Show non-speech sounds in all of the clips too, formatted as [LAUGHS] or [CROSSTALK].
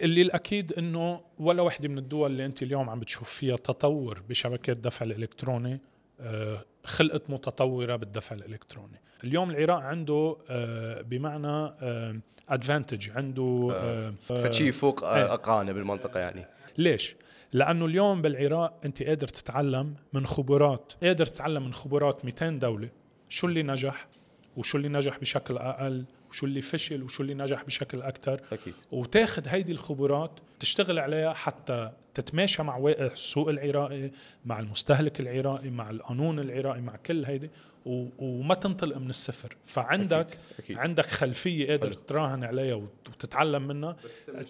اللي الأكيد إنه ولا وحدة من الدول اللي أنت اليوم عم بتشوف فيها تطور بشبكات الدفع الإلكتروني آه، خلقت متطورة بالدفع الإلكتروني. اليوم العراق عنده آه، بمعنى ادفانتج عنده آه، فشي فوق إيه. اقرانه بالمنطقة يعني. ليش؟ لأنه اليوم بالعراق أنت قادر تتعلم من خبرات قادر تتعلم من خبرات 200 دولة. شو اللي نجح؟ وشو اللي نجح بشكل أقل وشو اللي فشل وشو اللي نجح بشكل أكثر أكيد وتاخذ هيدي الخبرات تشتغل عليها حتى تتماشى مع واقع السوق العراقي مع المستهلك العراقي مع القانون العراقي مع كل هيدي و- وما تنطلق من الصفر فعندك أكيد. أكيد. عندك خلفية قادر حلو. تراهن عليها وت- وتتعلم منها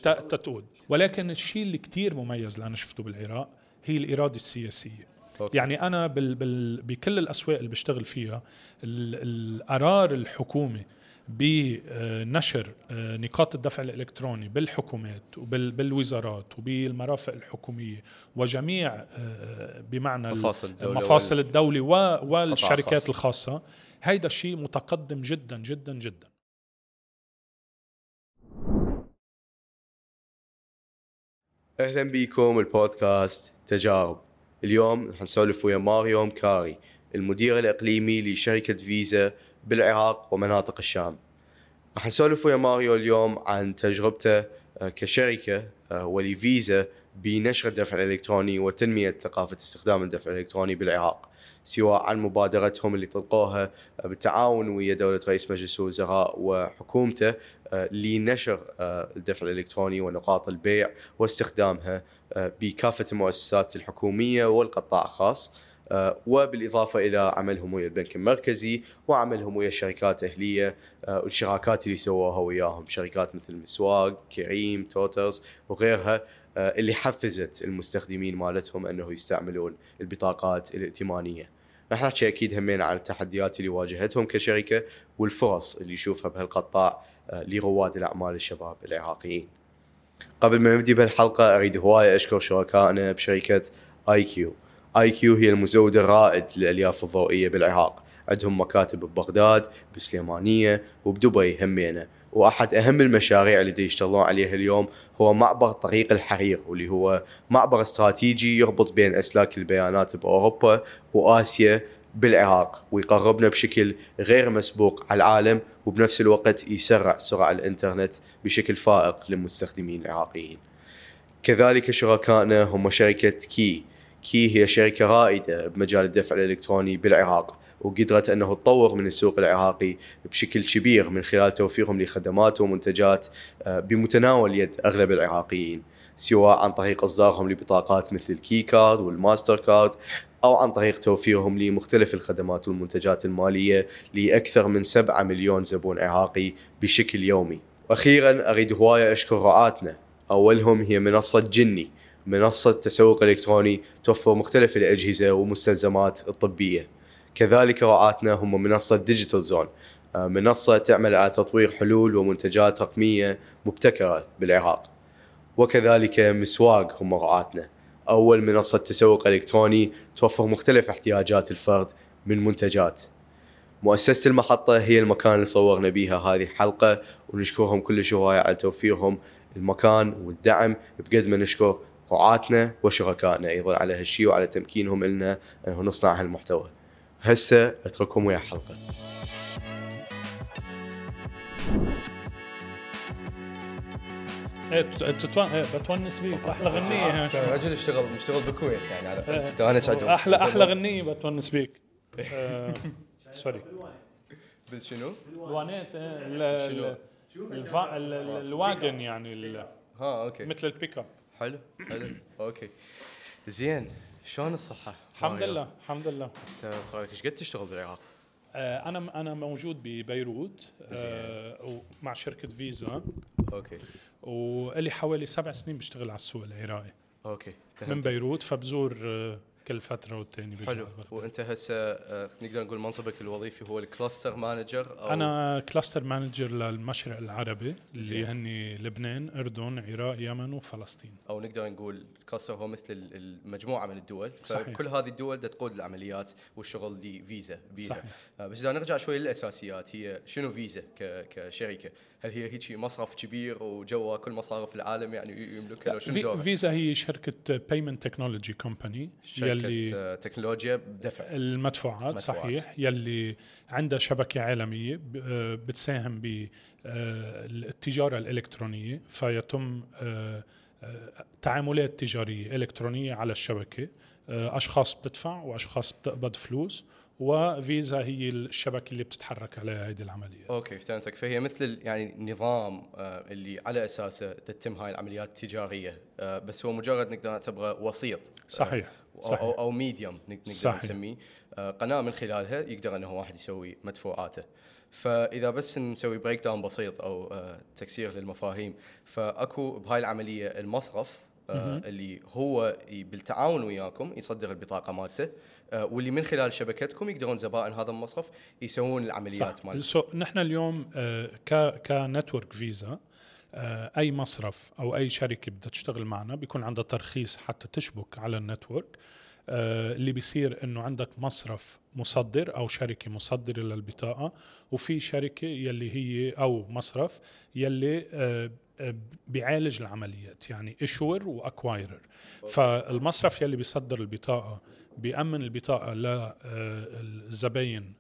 ت- تتقود ولكن الشيء اللي كتير مميز اللي أنا شفته بالعراق هي الإرادة السياسية أوكي. يعني أنا بال بال بكل الأسواق اللي بشتغل فيها ال- القرار الحكومي بنشر آه، نقاط الدفع الإلكتروني بالحكومات وبالوزارات وبالمرافق الحكومية وجميع آه، بمعنى مفاصل الدولة مفاصل الدولة و- والشركات الخاص. الخاصة هيدا الشيء متقدم جدا جدا جدا أهلا بكم البودكاست تجارب اليوم رح نسولف ويا ماريو مكاري المدير الإقليمي لشركة فيزا بالعراق ومناطق الشام. رح نسولف ويا ماريو اليوم عن تجربته آه، كشركة آه، ولفيزا بنشر الدفع الإلكتروني وتنمية ثقافة استخدام الدفع الإلكتروني بالعراق سواء عن مبادرتهم اللي طلقوها بالتعاون ويا دولة رئيس مجلس الوزراء وحكومته لنشر آه، الدفع الإلكتروني ونقاط البيع واستخدامها آه، بكافة المؤسسات الحكومية والقطاع الخاص آه، وبالإضافة إلى عملهم ويا البنك المركزي وعملهم ويا شركات اهليه آه، والشراكات اللي سووها وياهم شركات مثل مسواق، كريم، توترز وغيرها آه، اللي حفزت المستخدمين مالتهم أنه يستعملون البطاقات الائتمانية. رح نحكي أكيد همين على التحديات اللي واجهتهم كشركة والفرص اللي يشوفها بهالقطاع آه، لرواد الأعمال الشباب العراقيين. قبل ما نبدي بهالحلقه أريد هواية أشكر شركائنا بشركة آي كيو. آي كيو هي المزود الرائد للألياف الضوئية بالعراق، عندهم مكاتب ببغداد، بسليمانية وبدبي همينة، وأحد أهم المشاريع اللي يشتغلون عليها اليوم هو معبر طريق الحرير واللي هو معبر استراتيجي يربط بين أسلاك البيانات بأوروبا وآسيا بالعراق ويقربنا بشكل غير مسبوق على العالم وبنفس الوقت يسرع سرعة الإنترنت بشكل فائق للمستخدمين العراقيين. كذلك شركائنا هم شركة كي، كي هي شركة رائدة بمجال الدفع الإلكتروني بالعراق وقدرت أنه تطور من السوق العراقي بشكل كبير من خلال توفيرهم لخدمات ومنتجات آه، بمتناول يد أغلب العراقيين سواء عن طريق إصدارهم لبطاقات مثل كي كارد والماستر كارد أو عن طريق توفيرهم لمختلف الخدمات والمنتجات المالية لأكثر من 7 مليون زبون عراقي بشكل يومي. وأخيرا أريد هواية أشكر رعاتنا. أولهم هي منصة جني منصة تسوق إلكتروني توفر مختلف الأجهزة والمستلزمات الطبية. كذلك رعاتنا هم منصة ديجيتال زون آه، منصة تعمل على تطوير حلول ومنتجات رقمية مبتكرة بالعراق. وكذلك مسواق هم رعاتنا. أول منصة تسوق إلكتروني توفر مختلف احتياجات الفرد من منتجات مؤسسة المحطة هي المكان اللي صورنا بيها هذه الحلقة ونشكرهم كل هواية على توفيرهم المكان والدعم بقد ما نشكر رعاتنا وشركائنا أيضا على هالشيء وعلى تمكينهم لنا انه نصنع هالمحتوى. هسه أترككم ويا الحلقة. بتونس بيك أحلى غنية رجل اشتغل مشتغل بالكويت يعني على إيه. تستانس عندهم. أحلى أحلى غنية بتونس بيك [LAUGHS] آه، سوري. بالشنو؟ الوانات إيه، الواجن يعني ها أوكي. مثل البيك اب حلو حلو. أوكي. زين شلون الصحة؟ الحمد؟ لله الحمد لله. أنت صار لك إيش قد تشتغل بالعراق؟ آه، أنا أنا موجود ببيروت آه، ومع شركة فيزا. أوكي. والي حوالي سبع سنين بشتغل على السوق العراقي أوكي من فهمت. بيروت فبزور آه، كل فترة والتاني حلو. وانت هسه آه، نقدر نقول منصبك الوظيفي هو ال cluster manager أو أنا cluster manager للمشرق العربي اللي. هني لبنان أردن عراق يمن وفلسطين أو نقدر نقول ال cluster هو مثل ال- المجموعه من الدول صحيح. فكل هذه الدول تقود العمليات والشغل دي فيزا بيها صحيح. آه، بس إذا نرجع شوي للأساسيات هي شنو فيزا كشركة؟ هل هي هيك مصرف كبير وجوا كل مصارف العالم يعني يملكها لو شنو دورها؟ فيزا هي شركة payment technology company يلي تكنولوجيا بدفع المدفوعات مدفوعات. صحيح يلي عندها شبكة عالمية ب- آه، بتساهم فيتم آه، آه، تعاملات تجارية إلكترونية على الشبكة آه، أشخاص بتدفع وأشخاص بتقبض فلوس وفيزا هي الشبكة اللي بتتحرك عليها هذه العملية. أوكي فهمتك. فهي مثل يعني نظام آه، اللي على أساسه تتم هاي العمليات التجاريه آه، بس هو مجرد نقدر نعتبره وسيط صحيح أو صحيح. أو, أو medium نقدر صحيح. نسميه. آه، قناة من خلالها يقدر إنه واحد يسوي مدفوعاته. فإذا بس نسوي breakdown بسيط أو آه، تكسير للمفاهيم فأكو بهاي العملية المصرف آه، اللي هو بالتعاون وياكم يصدر البطاقة مالته آه، واللي من خلال شبكتكم يقدرون زبائن هذا المصرف يسوون العمليات صح. مالتهم. so نحن اليوم آه، ك ك network فيزا آه، أي مصرف أو أي شركة بدها تشتغل معنا بيكون عندها ترخيص حتى تشبك على ال network آه، اللي بيصير إنه عندك مصرف مصدر أو شركة مصدرة للبطاقة وفي شركة يلي هي أو مصرف يلي بيعالج العمليات يعني issuer و acquirer فالمصرف يلي بيصدر البطاقة بيأمن البطاقة للزباين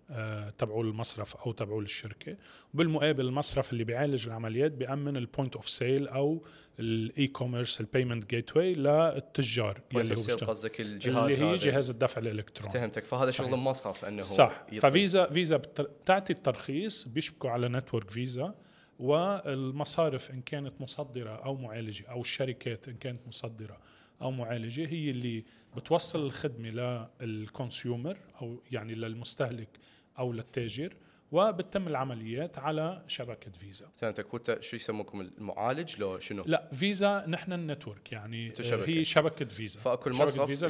تبعوا المصرف أو تبعوا الشركة. وبالمقابل المصرف اللي بيعالج العمليات بيأمن ال point of sale أو ال e-commerce ال payment gateway للتجار يلي هو قصدك الجهاز اللي هي. جهاز الدفع الإلكتروني. فهمتك فهذا صحيح. شغل المصرف انه صح. يطلب. ففيزا فيزا بت- بتعطي الترخيص بيشبكوا على network فيزا. والمصارف إن كانت مصدرة أو معالجة أو الشركات إن كانت مصدرة أو معالجة هي اللي بتوصل الخدمة لل consumer أو يعني للمستهلك أو للتاجر وبتتم العمليات على شبكة فيزا. فهمتك وانت شو يسموكم؟ المعالج؟ لو شنو؟ لا فيزا نحن ال network يعني شبكة. هي شبكة فيزا. فاكو المصرف فيزا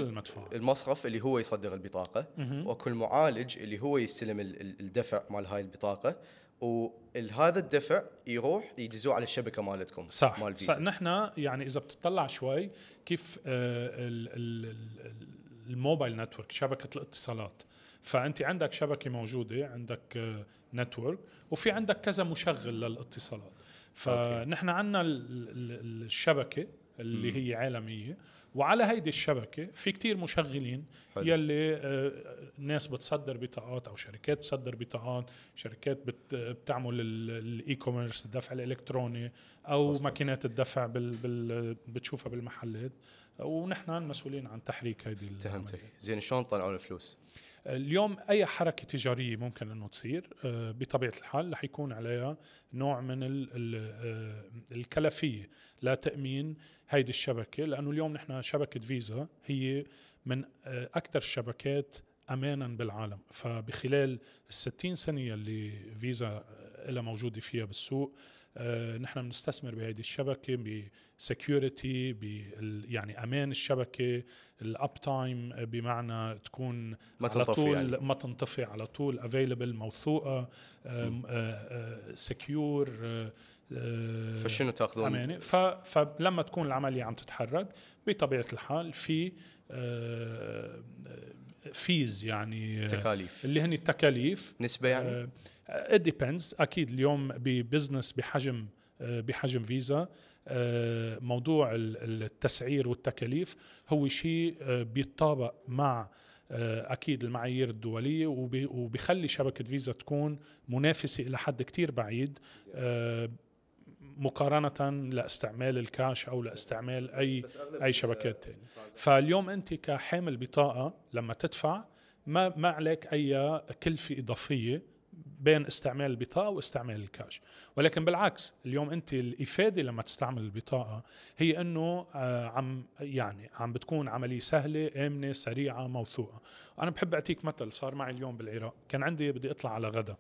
المصرف اللي هو يصدر البطاقة واكو المعالج اللي هو يستلم ال- ال- الدفع مال هاي البطاقة وهذا الدفع يروح يدزوه على الشبكة مالتكم صح, مال صح. فيزا. نحن يعني إذا بتطلع شوي كيف آه، ال- ال- ال- الموبايل network شبكة الاتصالات. فأنت عندك شبكة موجودة عندك آه، network وفي عندك كذا مشغل للاتصالات. فنحن عندنا ال- ال- الشبكة اللي هي عالمية وعلى هيدي الشبكة في كتير مشغلين حلو. يلي آه، ناس بتصدر بطاقات أو شركات بتصدر بطاقات شركات بت بتعمل ال e-commerce الدفع الإلكتروني أو وصلت. ماكينات الدفع بال بال بتشوفها بالمحلات ونحن المسؤولين عن تحريك هذه فهمتك. زين شلون طلعوا الفلوس؟ اليوم أي حركة تجارية ممكن إنه تصير آه، بطبيعة الحال رح يكون عليها نوع من ال ال آه، الكلفية لتأمين هيدي الشبكة لأنه اليوم نحن شبكة فيزا هي من أكثر الشبكات امانا بالعالم. فبخلال الستين سنة اللي فيزا لها موجودة فيها بالسوق آه، نحن بنستثمر بهذه الشبكة ب security بال يعني أمان الشبكة ال uptime بمعنى تكون ما على طول يعني. ما تنطفي على طول available موثوقة secure فشنو تأخذون؟ أمانة فلما تكون العملية عم تتحرك بطبيعة الحال في آه، fees يعني آه، تكاليف اللي هن التكاليف نسبة يعني؟ it depends أكيد اليوم ب business بحجم آه، بحجم فيزا آه، موضوع ال- التسعير والتكاليف هو شيء بيتطابق مع أكيد المعايير الدولية وبي- وبيخلي شبكة فيزا تكون منافسة إلى حد كتير بعيد مقارنة لإستعمال الكاش أو لإستعمال أي أي شبكات تانية. فاليوم أنت كحامل بطاقة لما تدفع ما ما عليك أي كلفة إضافية بين استعمال البطاقة واستعمال الكاش. ولكن بالعكس اليوم أنت الإفادة لما تستعمل البطاقة هي أنه آه، عم يعني عم بتكون عملية سهلة آمنة سريعة موثوقة. أنا بحب أعطيك مثل صار معي اليوم بالعراق. كان عندي بدي أطلع على غدا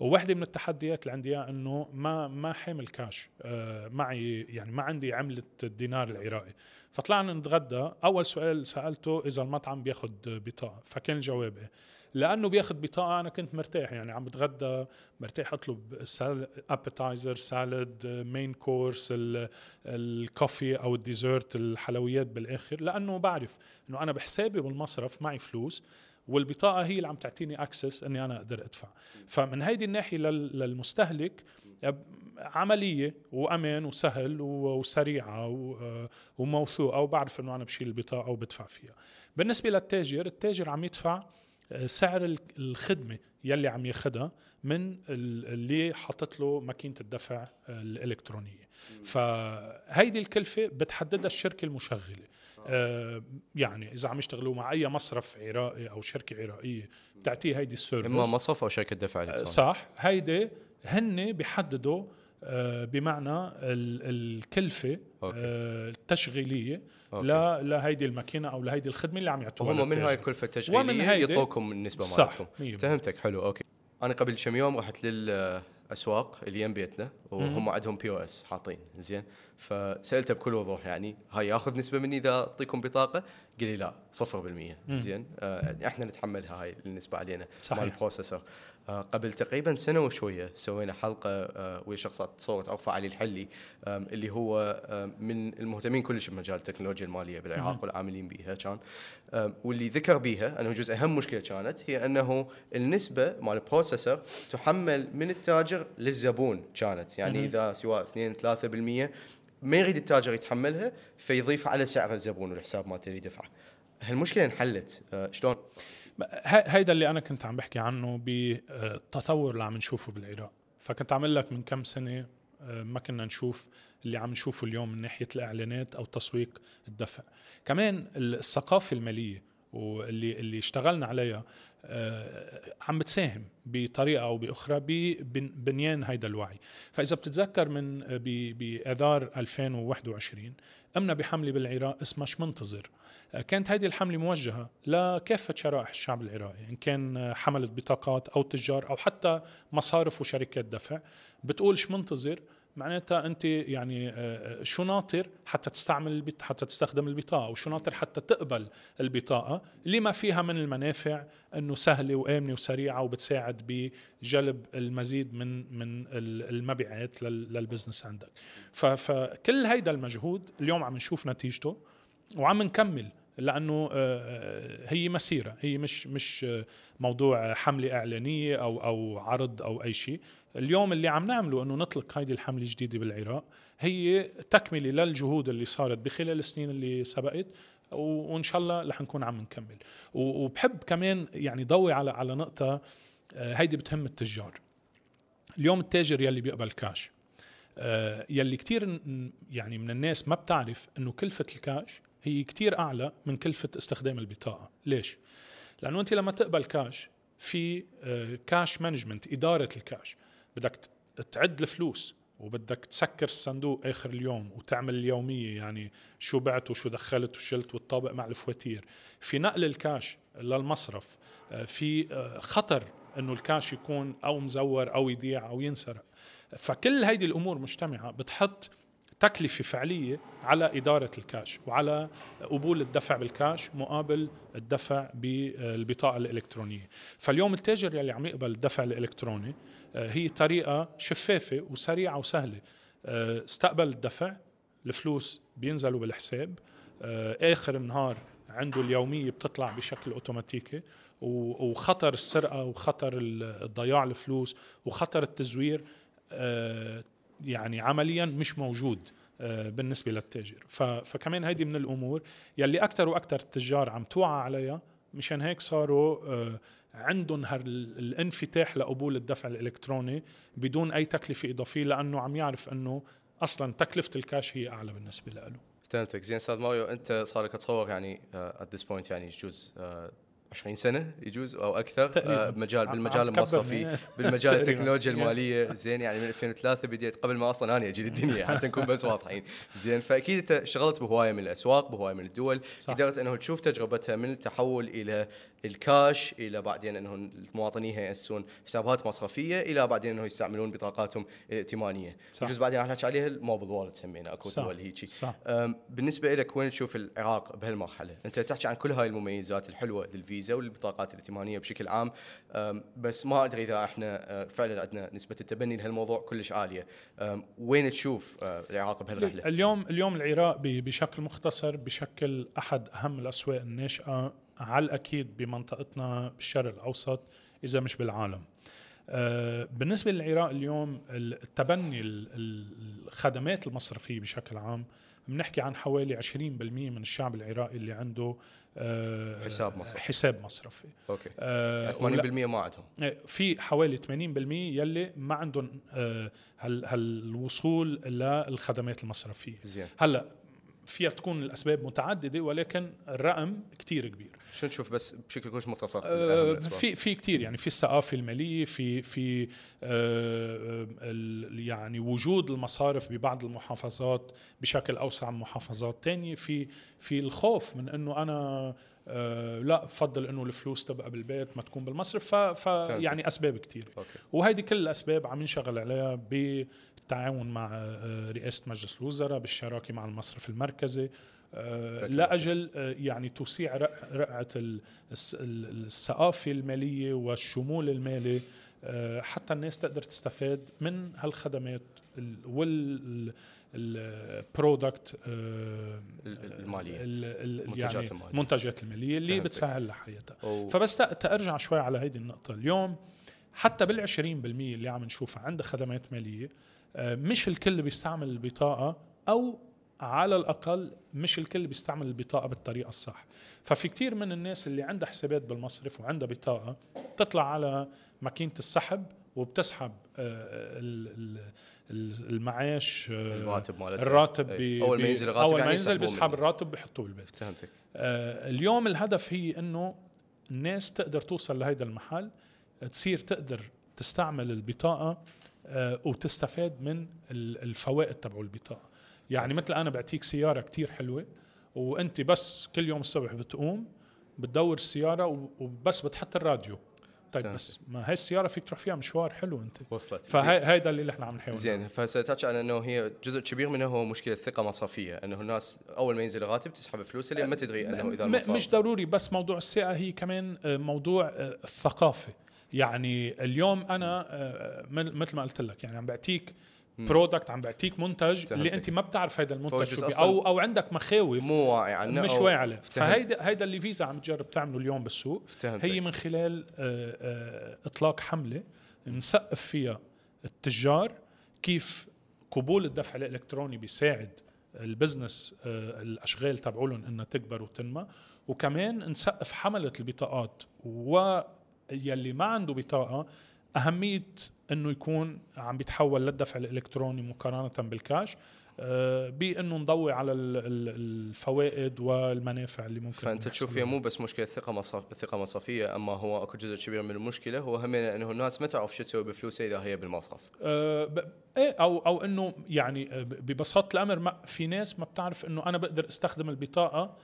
وواحدة من التحديات اللي عندي إياها أنه ما ما حامل كاش آه، معي يعني ما عندي عملة الدينار العراقي. فطلعنا نتغدى. أول سؤال سألته إذا المطعم بياخد بطاقة فكان الجواب إيه لأنه بياخد بطاقة أنا كنت مرتاح يعني عم بتغدى مرتاح أطلب appetizer salad main course ال coffee أو ال dessert الحلويات بالآخر لأنه بعرف إنه أنا بحسابي بالمصرف معي فلوس والبطاقة هي اللي عم تعطيني access إني أنا أقدر أدفع. فمن هيدي الناحية للمستهلك عملية وأمان وسهل وسريعة وموثوقة وبعرف إنه أنا بشيل البطاقة وبدفع فيها. بالنسبة للتاجر التاجر عم يدفع سعر الخدمة يلي عم ياخذها من اللي حاطط له ماكينة الدفع آه، الإلكترونية. فهيدي الكلفة بتحددها الشركة المشغلة. آه. يعني إذا عم يشتغلوا مع أي مصرف عراقي أو شركة عراقيه بتعطيه هيدي السيرفيس. اما مصرف أو شركة دفع آه صح. هيدي هن بيحددوا آه بمعنى الكلفة آه التشغيلية okay. لهيدي الماكينة أو لهيدي الخدمة اللي عم يعطوها هم من هاي الكلفه التشغيليه يعطوكم النسبة مالتكم. فهمتك حلو okay. أنا قبل كم يوم رحت للأسواق اللي يم بيتنا وهم عندهم POS حاطين زين. فسألته بكل وضوح يعني هاي ياخذ نسبة مني إذا أعطيكم بطاقة؟ قال لي لا 0% زين. آه إحنا نتحملها هاي النسبة علينا صحيح. مال البروسيسور آه قبل تقريبا سنة وشوية سوينا حلقة آه ويا شخصات صوت ارفع علي الحلي اللي هو من المهتمين كلش بمجال التكنولوجيا المالية بالعراق والعاملين بها كان. واللي ذكر بيها أنه جزء أهم مشكلة كانت هي أنه النسبة مال البروسيسور تحمل من التاجر للزبون كانت. يعني إذا سواء 2 3% ما يريد التاجر يتحملها فيضيف على سعر الزبون والحساب مالته اللي يدفعه هالمشكلة انحلت. أه شلون؟ هيدا اللي أنا كنت عم بحكي عنه بالتطور اللي عم نشوفه بالعراق. فكنت عم لك من كم سنة آه، ما كنا نشوف اللي عم نشوفه اليوم من ناحية الإعلانات أو تسويق الدفع. كمان الثقافة المالية واللي اللي اشتغلنا عليها آه، عم بتساهم بطريقة أو بأخرى ببنيان هيدا الوعي. فإذا بتتذكر من بإذار 2021 قمنا بحملة بالعراق اسمها مش منتظر آه، كانت هذه الحملة موجهة لكافة شرائح الشعب العراقي إن كان حمله بطاقات أو تجار أو حتى مصارف وشركات دفع. بتقول ش منتظر؟ معناتها أنت يعني آه، آه، شو ناطر حتى تستعمل حتى تستخدم البطاقة وشو ناطر حتى تقبل البطاقة. اللي ما فيها من المنافع إنه سهلة وآمنة وسريعة وبتساعد بجلب المزيد من من المبيعات للبزنس عندك. فكل هيدا المجهود اليوم عم نشوف نتيجته وعم نكمل. لأنه آه، هي مسيرة هي مش مش موضوع حملة إعلانية أو أو عرض أو أي شيء. اليوم اللي عم نعمله إنه نطلق هذه الحملة الجديدة بالعراق هي تكملة للجهود اللي صارت بخلال السنين اللي سبقت وإن شاء الله رح نكون عم نكمل. وبحب كمان يعني ضوي على على نقطة آه، هيدي بتهم التجار. اليوم التاجر يلي بيقبل كاش آه، يلي كتير يعني من الناس ما بتعرف إنه كلفة الكاش هي كتير أعلى من كلفة استخدام البطاقة. ليش؟ لأنه أنت لما تقبل كاش في cash management إدارة الكاش بدك تعد الفلوس وبدك تسكر الصندوق آخر اليوم وتعمل اليومية يعني شو بعت وشو دخلت وشلت وتطابق مع الفواتير. في نقل الكاش للمصرف آه، في آه، خطر إنه الكاش يكون أو مزور أو يضيع أو ينسرق. فكل هيدي الأمور مجتمعة بتحط تكلفة فعلية على إدارة الكاش وعلى قبول الدفع بالكاش مقابل الدفع بالبطاقة الإلكترونية. فاليوم التاجر يلي عم يقبل الدفع الإلكتروني آه، هي طريقة شفافة وسريعة وسهلة. آه، استقبل الدفع الفلوس بينزلوا بالحساب. آه، آخر النهار عنده اليومية بتطلع بشكل أوتوماتيكي وخطر السرقة وخطر ضياع الفلوس وخطر التزوير. يعني عمليا مش موجود بالنسبة للتاجر. فكمان هيدي من الأمور يلي أكثر وأكثر التجار عم توعى عليها مشان هيك صاروا عندهم الانفتاح لقبول الدفع الإلكتروني بدون أي تكلفة إضافية لأنه عم يعرف إنه أصلا تكلفة الكاش هي أعلى بالنسبة له. فهمتك زين أستاذ ماريو أنت صار لك تصور يعني at this point يعني يجوز 20 سنة يجوز أو أكثر تقريباً. آه، بمجال عم- بالمجال المصرفي. [LAUGHS] بالمجال تقريباً. التكنولوجيا الماليه زين يعني من 2003 بديت قبل ما أصلا أنا أجي للدنيا حتى نكون بس واضحين زين فأكيد أنت اشتغلت بهواية من الأسواق بهواية من الدول صح. قدرت إنه تشوف تجربتها من التحول إلى الكاش إلى بعدين انه المواطنين ياسسون حسابات مصرفية إلى بعدين انه يستعملون بطاقاتهم الائتمانية صح. يجوز بعدين راح نحكي عليها الموبل والت سمينا أكو. دول هيجي بالنسبة لك وين تشوف العراق بهالمرحلة؟ أنت تحكي عن كل هاي المميزات الحلوة للفيزا والبطاقات الائتمانية بشكل عام بس ما أدري إذا إحنا أه، فعلا عندنا نسبة التبني لهالموضوع كلش عالية. وين تشوف أه، العراق بهالرحله؟ اليوم اليوم العراق بشكل مختصر بشكل أحد أهم الأسواق الناشئة على الاكيد بمنطقتنا بالشرق الأوسط إذا مش بالعالم. آه، بالنسبة للعراق اليوم التبني ال- ال- الخدمات المصرفية بشكل عام بنحكي عن حوالي 20% من الشعب العراقي اللي عنده آه، حساب مصرفي. حساب مصرفي. أوكي. آه، 80% ولا- ما عندهم. في حوالي 80% يلي ما عندهم آه، هال- هالوصول للخدمات المصرفية. زين. هلأ فيها تكون الأسباب متعددة ولكن الرقم كتير كبير. شو نشوف بس بشكل كلش مختصر آه،؟ في في كثير يعني في الثقافة المالية في في آه، ال- يعني وجود المصارف ببعض المحافظات بشكل أوسع من محافظات تانية. في في الخوف من إنه أنا آه، لا بفضل إنه الفلوس تبقى بالبيت ما تكون بالمصرف. ف- فيعني أسباب كثير وهيدي كل الأسباب عم نشتغل عليها بالتعاون مع آه، رئاسة مجلس الوزراء بالشراكة مع المصرف المركزي آه،. لاجل آه، يعني توسيع رق- رقعة الثقافة المالية والشمول المالي آه، حتى الناس تقدر تستفاد من هالخدمات ال- وال البرودكت المالية. المنتجات يعني المالية. المنتجات المالية اللي. بتسهل لها حياتها فبس تا- تأرجع شوي على هيدي النقطة اليوم حتى بال 20% اللي عم نشوفها عند خدمات مالية آه، مش الكل بيستعمل البطاقة أو على الأقل مش الكل بيستعمل البطاقة بالطريقة الصح ففي كتير من الناس اللي عندها حسابات بالمصرف وعندها بطاقة بتطلع على ماكينة السحب وبتسحب آه، ال- ال- ال- المعاش آه، الراتب مالتها الراتب أي. ب- أول ما ينزل الراتب أول ما يعني ينزل بيسحب. الراتب بحطوه بالبيت فهمتك آه، اليوم الهدف هي إنه الناس تقدر توصل لهيدا المحل تصير تقدر تستعمل البطاقة آه، وتستفاد من ال- الفوائد تبع البطاقة. يعني مثل أنا بعطيك سيارة كتير حلوة وأنت بس كل يوم الصبح بتقوم بتدور السيارة وبس بتحط الراديو. طيب فهمت. بس ما هاي السيارة فيك تروح فيها مشوار حلو أنت. وصلت. فهيدا اللي إحنا عم نحاول. زين فستحكي عن إنه هي جزء كبير منها هو مشكلة ثقه مصرفية إنه الناس أول ما ينزل الراتب تسحب فلوس اللي ما تدري إنه إذا المصارف مش ضروري بس موضوع الثقه هي كمان آه، موضوع آه، الثقافة. يعني اليوم أنا آه، مثل ما قلت لك يعني عم بعطيك برودكت عم بعطيك منتج اللي. أنت ما بتعرف هذا المنتج شو أو أو عندك مخاوف مو واعي عنه مش واعي عليه. فهيدا هيدا اللي فيزا عم تجرب تعمله اليوم بالسوق. هي من خلال آه، آه، إطلاق حملة نسقف فيها التجار كيف قبول الدفع الإلكتروني بيساعد ال business الأشغال تبعولهم إنها تكبر وتنمى وكمان نثقف حملة البطاقات ويلي ما عنده بطاقة أهمية إنه يكون عم بيتحول للدفع الإلكتروني مقارنة بالكاش آه، بإنه نضوي على ال- ال- الفوائد والمنافع اللي ممكن فأنت تشوف هي. مو بس مشكلة ثقة مصرف ثقة مصرفية أما هو أكو جزء كبير من المشكلة هو هم إنه الناس ما تعرف شو تسوي بفلوسها إذا هي بالمصرف آه، ب- إيه أو أو إنه يعني آه، ببساطة الأمر ما في ناس ما بتعرف إنه أنا بقدر أستخدم البطاقة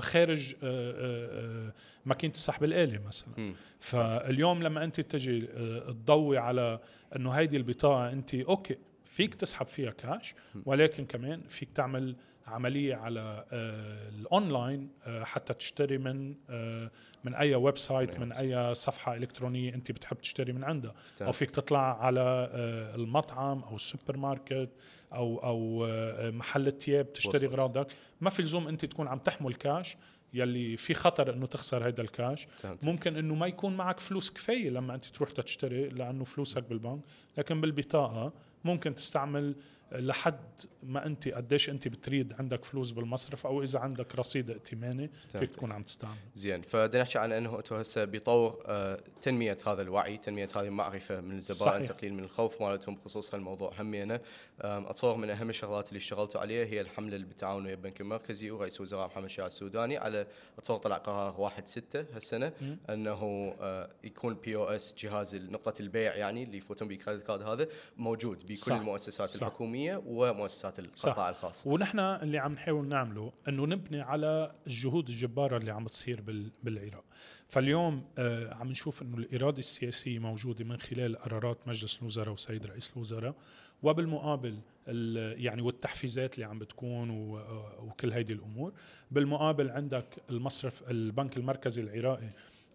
خارج آه، آه، آه، ماكينة السحب الآلي مثلا مم. فاليوم لما أنت تجي آه، تضوي على إنه هيدي البطاقة أنت okay فيك تسحب فيها كاش ولكن كمان فيك تعمل عملية على آه، الأونلاين آه، حتى تشتري من آه، من أي website من أي صفحة إلكترونية أنت بتحب تشتري من عندها. أو فيك تطلع على المطعم أو السوبر ماركت أو أو محل الثياب تشتري. اغراضك ما في لزوم أنت تكون عم تحمل كاش يلي في خطر إنه تخسر هذا الكاش فهمت. ممكن إنه ما يكون معك فلوس كفاية لما أنت تروح تشتري لأنه فلوسك بالبنك لكن بالبطاقة ممكن تستعمل لحد ما انت قديش انت بتريد عندك فلوس بالمصرف أو إذا عندك رصيد ائتماني فيك تكون عم تستعمل. زين فبدنا نحكي عن إنه أنتم هسه بيطور آه، تنمية هذا الوعي تنمية هذه المعرفة من الزبائن تقليل من الخوف مالتهم بخصوص هالموضوع همينه أتصور من أهم الشغلات اللي اشتغلتوا عليها هي الحملة اللي بالتعاون ويا البنك المركزي ورئيس وزراء محمد شياع السوداني على أتصور طلع قرار 1 6 هالسنة إنه آه، يكون POS جهاز نقطة البيع يعني اللي يفوتون ب credit card هذا موجود بكل صح. المؤسسات صح. الحكومية. ومؤسسات القطاع الخاص. ونحن اللي عم نحاول نعمله إنه نبني على الجهود الجبارة اللي عم تصير بالعراق. فاليوم آه عم نشوف إنه الإرادة السياسية موجودة من خلال قرارات مجلس الوزراء وسيد رئيس الوزراء. وبالمقابل يعني والتحفيزات اللي عم بتكون وكل هيدي الأمور. بالمقابل عندك المصرف البنك المركزي العراقي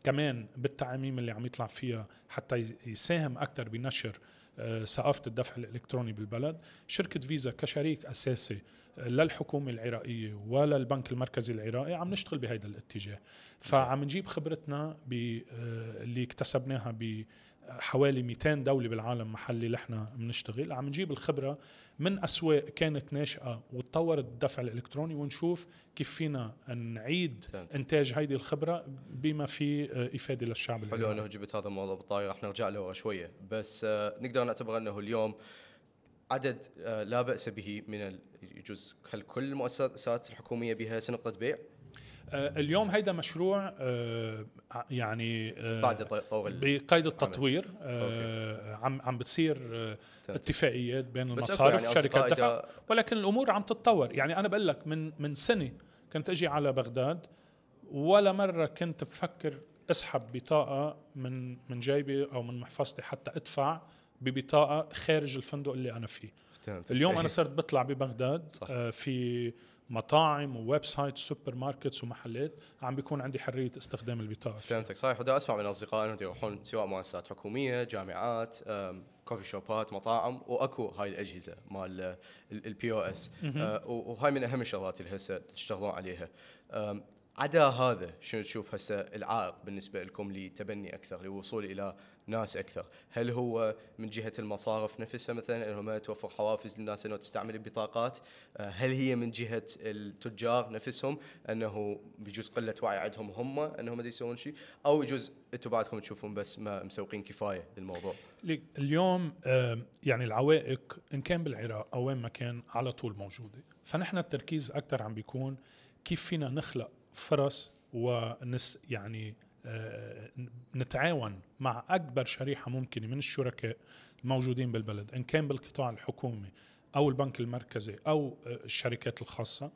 كمان بالتعاميم اللي عم يطلع فيها حتى يساهم أكثر بنشر آه، ثقافه الدفع الإلكتروني بالبلد. شركة فيزا كشريك أساسي للحكومه العراقية وللبنك المركزي العراقي عم نشتغل بهذا الاتجاه. فعم نجيب خبرتنا آه، اللي اكتسبناها حوالي 200 دولة بالعالم محلي اللي إحنا بنشتغل. عم نجيب الخبرة من أسواق كانت ناشئة وتطورت الدفع الإلكتروني ونشوف كيف فينا نعيد إنتاج هيدي الخبرة بما في إفادة للشعب حلو أنه جبت هذا الموضوع بالطايرة. رح نرجع له شوية. بس آه، نقدر نعتبر أنه اليوم عدد آه، لا بأس به من يجوز هل كل المؤسسات الحكومية بها نقطة بيع؟ آه، اليوم هيدا مشروع آه، يعني آه، بعد طور بقيد التطوير عم عم بتصير اتفاقيات بين المصارف يعني وشركات دفع ولكن الأمور عم تتطور. يعني أنا بقول لك من من سنة كنت أجي على بغداد ولا مرة كنت بفكر أسحب بطاقة من من جيبي أو من محفظتي حتى أدفع ببطاقة خارج الفندق اللي أنا فيه. اليوم أنا صرت بطلع ببغداد صح. في مطاعم و website supermarkets ومحلات عم بيكون عندي حرية استخدام البطاقه فهمتك صحيح. ودا أسمع من أصدقائي انه يروحون سواء مؤسسات حكومية جامعات coffee shop ات مطاعم وأكو هاي الأجهزة مال ال POS وهاي من أهم الشغلات اللي هسه تشتغلون عليها. عدا هذا شنو تشوف هسه العائق بالنسبة لكم لتبني أكثر للوصول إلى ناس أكثر. هل هو من جهة المصارف نفسها مثلا انهم توفر حوافز للناس إنه تستعمل البطاقات آه، هل هي من جهة التجار نفسهم إنه بيجوز قلة وعي عندهم هم انهم يسوون شيء؟ أو يجوز أنتم بعدكم تشوفون بس ما مسوقين كفاية للموضوع؟ اليوم يعني العوائق إن كان بالعراق أو وين ما كان على طول موجودة. فنحن التركيز أكثر عم بيكون كيف فينا نخلق فرص ونس يعني نتعاون مع أكبر شريحة ممكنة من الشركاء الموجودين بالبلد إن كان بالقطاع الحكومي أو البنك المركزي أو آه، الشركات الخاصة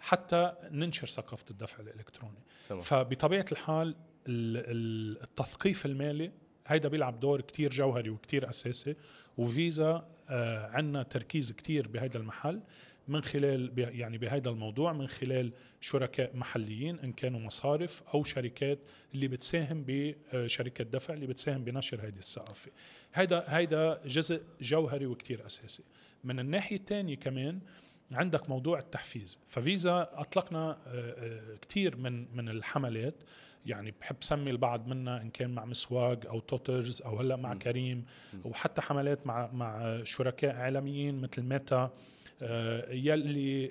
حتى ننشر ثقافة الدفع الإلكتروني تمام. فبطبيعة الحال التثقيف المالي هيدا بيلعب دور كتير جوهري وكتير أساسي وفيزا آه عندنا تركيز كتير بهذا المحل من خلال يعني بهذا الموضوع من خلال شركاء محليين إن كانوا مصارف أو شركات اللي بتساهم بشركه دفع اللي بتساهم بنشر هذه الثقافة. هيدا هيدا جزء جوهري وكتير أساسي. من الناحية الثانية كمان عندك موضوع التحفيز. ففيزا أطلقنا آه، آه، كثير من من الحملات. يعني بحب سمي البعض منها إن كان مع مسواق أو Toters أو هلأ مع كريم. وحتى حملات مع مع شركاء عالميين مثل ميتا. آه، يلي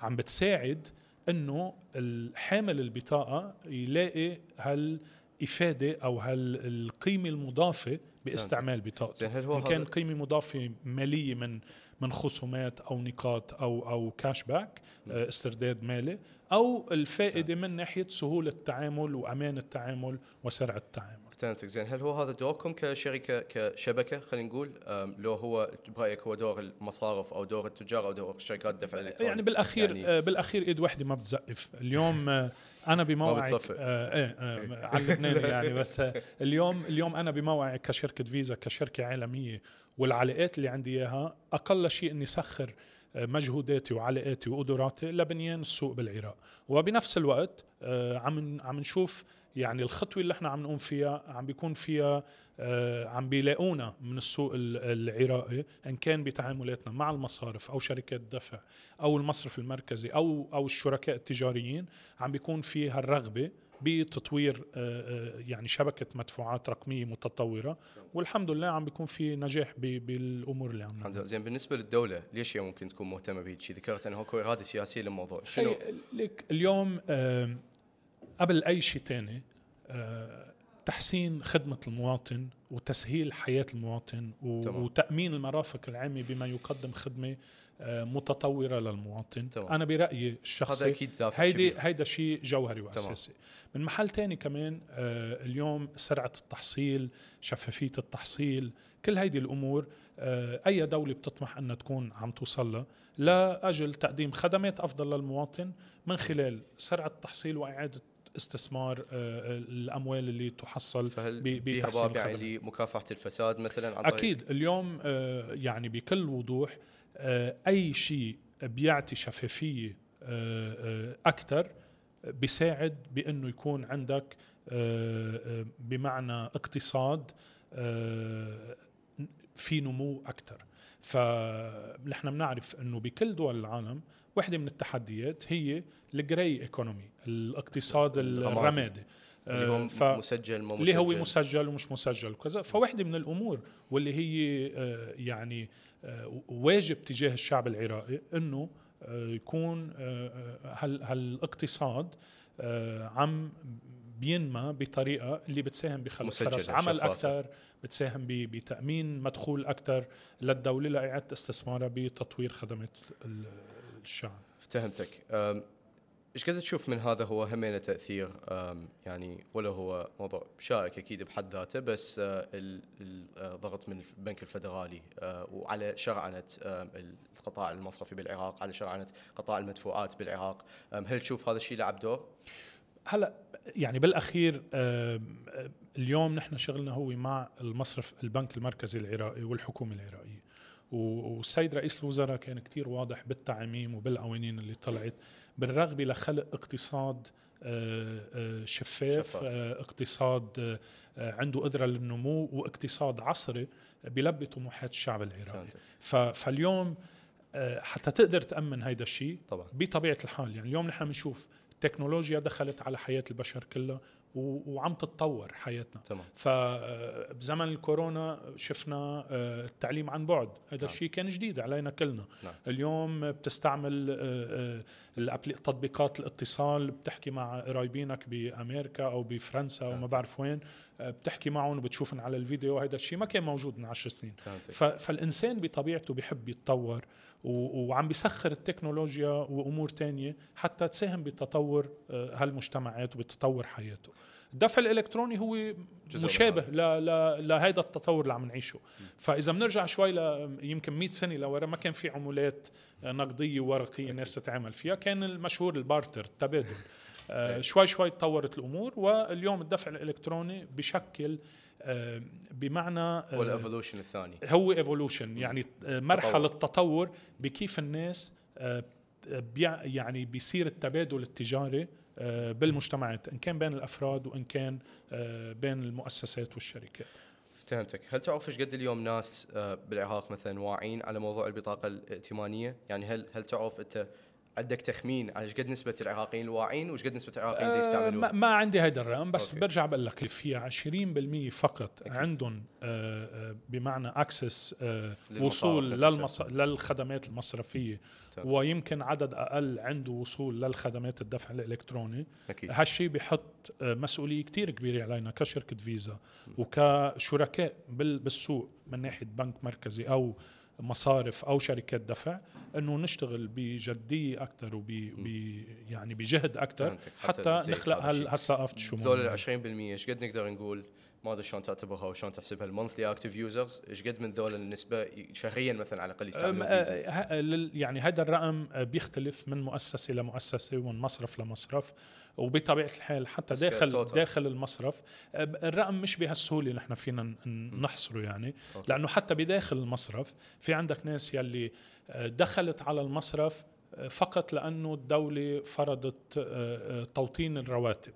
عم بتساعد إنه الحامل البطاقة يلاقي هل افاده أو هل القيمه المضافة باستعمال بطاقته. إن كان قيمة مضافة مالية من من خصومات أو نقاط أو أو cash back آه، استرداد مالي أو الفائدة من ناحية سهولة التعامل وأمان التعامل وسرعة التعامل. فهمتك زين هل هو هذا دوركم كشركه كشبكة؟ خلينا نقول لو هو برأيك هو دور المصارف أو دور التجار أو دور شركات الدفع الالكتروني يعني بالأخير يعني آه بالأخير إيد وحده ما بتزقف. اليوم آه أنا بموعي آه إيه آه على يعني بس آه اليوم اليوم أنا بموعي كشركة فيزا كشركة عالمية. والعلاقات اللي عندي إياها أقل شيء إني سخر آه، مجهوداتي وعلاقاتي وقدراتي لبنيان السوق بالعراق. وبنفس الوقت آه، عم عم نشوف يعني الخطوة اللي إحنا عم نقوم فيها عم بيكون فيها آه، عم بيلاقونا من السوق العراقي إن كان بتعاملاتنا مع المصارف أو شركات الدفع أو المصرف المركزي أو أو الشركاء التجاريين عم بيكون في هالرغبه بتطوير آه، آه، يعني شبكة مدفوعات رقمية متطورة. والحمد لله عم بيكون في نجاح ب- بالأمور اللي عم الحمد لله. زين بالنسبة للدولة ليش هي ممكن تكون مهتمة بهيك شيء ذكرت إنه اكو إرادة سياسية للموضوع. شنو؟ هي لك اليوم قبل أي شيء تاني آه، تحسين خدمة المواطن وتسهيل حياة المواطن. وتأمين المرافق العامة بما يقدم خدمة آه، متطورة للمواطن تمام. أنا برأيي الشخصي هيدي. هيدا شيء جوهري وأساسي من محل تاني كمان آه اليوم سرعة التحصيل شفافية التحصيل كل هيدي الأمور آه أي دولة بتطمح إنها تكون عم توصل لها لاجل تقديم خدمات أفضل للمواطن من خلال سرعة التحصيل وإعادة استثمار آه الأموال اللي تحصل فهل ب- بيها بتحسين باب يعني الخدمات. لمكافحة الفساد مثلا عن طريق أكيد اليوم آه، يعني بكل وضوح آه، أي شيء بيعطي شفافية أكثر بيساعد بأنه يكون عندك آه، آه، بمعنى اقتصاد آه، في نمو أكثر فنحن بنعرف أنه بكل دول العالم واحدة من التحديات هي الجراي ايكونومي الاقتصاد الرمادي. الرمادي اللي آه، هو ف- مسجل مو اللي هو مسجل. مسجل ومش مسجل وكذا فواحدة من الأمور واللي هي آه، يعني آه، واجب تجاه الشعب العراقي أنه آه، يكون آه، آه، هال- هالاقتصاد آه، عم بينمى بطريقة اللي بتساهم بخلق فرص عمل. أكثر بتساهم ب- بتأمين مدخول أكثر للدولة لإعادة استثمارها بتطوير خدمات الشعب أم، إيش قد تشوف من هذا هو همينه تأثير؟ يعني ولا هو موضوع شائك أكيد بحد ذاته بس ال- الضغط من البنك الفدرالي آه، وعلى شرعنة القطاع المصرفي بالعراق على شرعنة قطاع المدفوعات بالعراق. هل تشوف هذا الشيء لعب دور؟ هلا يعني بالأخير اليوم نحن شغلنا هو مع المصرف البنك المركزي العراقي والحكومة العراقية. والسيد رئيس الوزراء كان كتير واضح بالتعميم وبالقوانين اللي طلعت بالرغبة لخلق اقتصاد آه، آه، شفاف, شفاف. آه، اقتصاد عنده قدرة للنمو واقتصاد عصري بيلبي طموحات الشعب العراقي. فاليوم حتى تقدر تأمن هيدا الشيء طبعا. بطبيعة الحال. يعني اليوم نحن بنشوف التكنولوجيا دخلت على حياة البشر كلها وعم تتطور حياتنا. تمام. فبزمن الكورونا شفنا آه، التعليم عن بعد. هذا نعم. الشيء كان جديد علينا كلنا. نعم. اليوم بتستعمل آه، آه، تطبيقات الاتصال بتحكي مع قرايبينك بأمريكا أو بفرنسا أو ما. بعرف وين آه، بتحكي معهم وبتشوفن على الفيديو. هذا الشيء ما كان موجود من عشر سنين. فهمتك ف- فالإنسان بطبيعته بيحب يتطور وعم بيسخر التكنولوجيا وأمور تانية حتى تساهم بتطور آه، هالمجتمعات وبتطور حياته. الدفع الإلكتروني هو مشابه ل- ل- لهذا التطور اللي عم نعيشه. فإذا بنرجع شوي ل يمكن 100 سنة لورا ما كان في عملات نقدية وورقية الناس تتعامل فيها. كان المشهور البارتر التبادل. [LAUGHS] آه، شوي شوي تطورت الأمور واليوم الدفع الإلكتروني بشكل آه، بمعنى آه، هو ال evolution الثاني. هو evolution. يعني مرحلة تطور بكيف الناس يعني بيصير التبادل التجاري بالمجتمعات إن كان بين الأفراد وإن كان آه، بين المؤسسات والشركات. فهمتك. هل تعرف إيش قد اليوم ناس آه، بالعراق مثلا واعين على موضوع البطاقة الائتمانية؟ يعني هل هل تعرف أنت عندك تخمين على إيش قد نسبة العراقيين الواعين وإيش قد نسبة العراقيين اللي ما, يستعملون ما عندي هيدا الرقم بس okay. برجع بقول لك في 20% فقط أكيد. عندهم آه، آه، بمعنى access وصول. للمص... للخدمات المصرفية تمام. ويمكن عدد أقل عنده وصول للخدمات الدفع الإلكتروني أكيد هالشيء بحط مسؤولية كتير كبيرة علينا كشركة فيزا وكشركاء بال- بالسوق من ناحية بنك مركزي أو مصارف أو شركات دفع إنه نشتغل بجدية أكثر وب يعني بجهد أكثر. حتى حتى نخلق هالثقافه ذول ال الشمول 20% إيش قد نقدر نقول؟ ما ادري شلون تعتبرها وشلون تحسبها ال monthly active users إيش قد من ذول النسبة شهريا مثلا على الأقل يستعملون أم، فيزا؟ ه- لل- يعني هذا الرقم آه، بيختلف من مؤسسة لمؤسسه ومن مصرف لمصرف وبطبيعة الحال حتى داخل ك total. داخل المصرف. ب- الرقم مش بهالسهولة نحن فينا نحصره يعني. okay. لأنه حتى بداخل المصرف في عندك ناس يلي دخلت على المصرف فقط لأنه الدولة فرضت توطين الرواتب.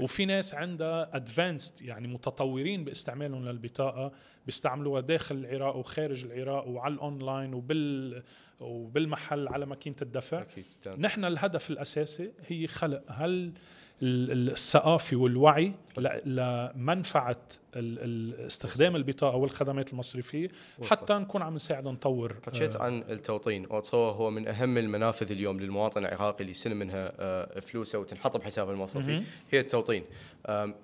وفي ناس عندها advanced يعني متطورين باستعمالهم للبطاقة بيستعملوها داخل العراق وخارج العراق وعلى الاونلاين وبال وبالمحل على ماكينة الدفع. فهمت. نحن الهدف الأساسي هي خلق. هل ال- الثقافي والوعي لمنفعة استخدام البطاقة والخدمات المصرفية. حتى نكون عم نساعد نطور حكيت آه، عن التوطين وأتصور هو من أهم المنافذ اليوم للمواطن العراقي اللي يستلم منها آه، فلوسه وتنحط بحسابه المصرفي. هي التوطين.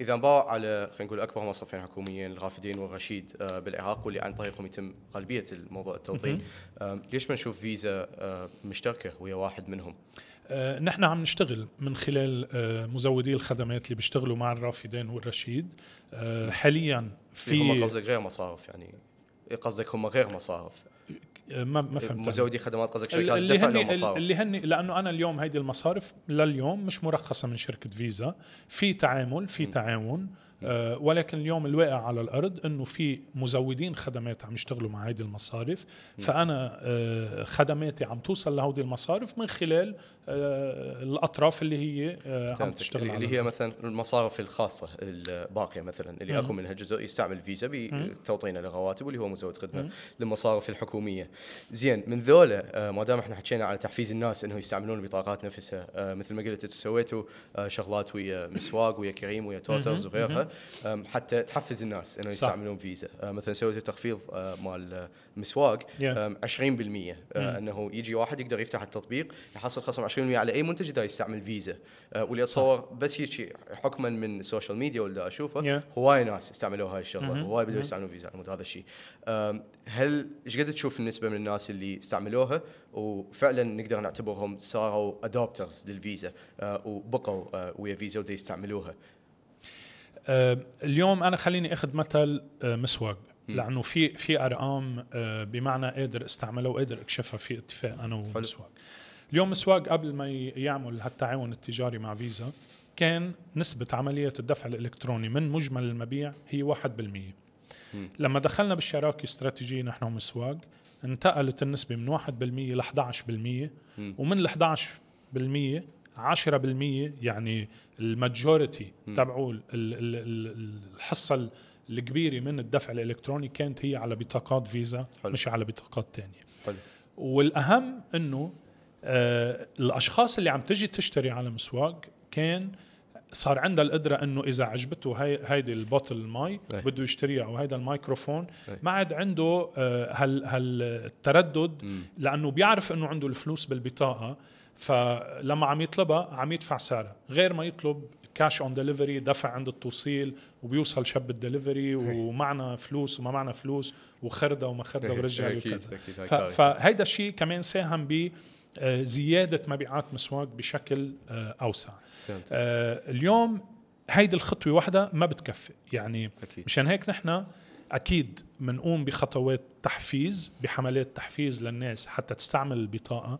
إذا انباع على خلينا نقول أكبر مصرفين حكوميين الغافدين والرشيد آه، بالعراق واللي عن طريقهم يتم غالبيه الموضوع التوطين. ليش ما نشوف فيزا مشتركة وهي واحد منهم؟ نحن عم نشتغل من خلال آه، مزودي الخدمات اللي بيشتغلوا مع الرافدين والرشيد. آه، حاليا هم في قصدك غير مصارف يعني؟ قصدك هم غير مصارف؟ آه، ما ما فهمت. مزودي خدمات قصدك شركات اللي دفع لهم مصارف. اللي هن لأنه أنا اليوم هيدي المصارف لليوم مش مرخصة من شركة فيزا. في تعامل في تعاون. آه ولكن اليوم الواقع على الأرض إنه في مزودين خدمات عم يشتغلوا مع هيدي المصارف فأنا آه خدماتي عم توصل لهودي المصارف من خلال آه الأطراف اللي هي آه عم. تشتغل اللي اللي هي مثلا المصارف الخاصة الباقية مثلا اللي مم. اكو منها جزء يستعمل فيزا بتوطينه للرواتب واللي هو مزود خدمة مم. للمصارف الحكومية. زين من ذولا آه، ما دام إحنا حكينا على تحفيز الناس إنه يستعملون البطاقات نفسها آه، مثل ما قلت أنتم سويتوا آه، شغلات ويا مسواق ويا كريم ويا توترز. وغيرها حتى تحفز الناس إنه. يستعملون فيزا آه، مثلا سويتوا تخفيض آه، مال آه، مسواق Yeah. آم، 20% آه، إنه يجي واحد يقدر يفتح التطبيق يحصل خصم 20% على أي منتج يقدر يستعمل فيزا واللي أتصور بس هيك حكما من ال social media واللي أشوفه. هواي ناس استعملوا هاي الشغلة. هواي بدوا. يستعملون فيزا على مود هذا الشيء هل إيش قد تشوف النسبة من الناس اللي استعملوها وفعلا نقدر نعتبرهم صاروا adopters للفيزا وبقوا ويا فيزا ودا يستعملوها اليوم أنا خليني أخذ مثل آه، مسواق لأنه في في أرقام آه، بمعنى قادر استعملها وقادر أكشفها في اتفاق أنا ومسواق. اليوم مسواق قبل ما يعمل هالتعاون التجاري مع فيزا كان نسبة عملية الدفع الإلكتروني من مجمل المبيع هي 1% لما دخلنا بالشراكة الاستراتيجية نحن ومسواق انتقلت النسبة من 1% ل 11% ومن ال 11% 10% يعني الماجوريتي تبعوا ال- ال- ال- الحصة الكبيرة من الدفع الإلكتروني كانت هي على بطاقات فيزا حلو. مش على بطاقات تانية حلو والأهم إنه آه الأشخاص اللي عم تجي تشتري على مسواق كان صار عندها القدرة إنه إذا عجبته هاي هيدي ال bottle المي أي. بده يشتريها أو هيدا الميكروفون أي. ما عاد عنده آه هال هالتردد. لأنه بيعرف إنه عنده الفلوس بالبطاقة فلما عم يطلبها عم يدفع سعرها غير ما يطلب cash on delivery دفع عند التوصيل وبيوصل شب الدليفري ومعنا فلوس وما معنا فلوس وخردة وما خردة ورجالي أكيد، وكذا. فهيدا الشيء كمان ساهم ب آه، زيادة مبيعات مسواق بشكل آه، أوسع. آه، اليوم هيدي الخطوة واحدة ما بتكفي يعني أكيد. مشان هيك نحن أكيد بنقوم بخطوات تحفيز بحملات تحفيز للناس حتى تستعمل البطاقة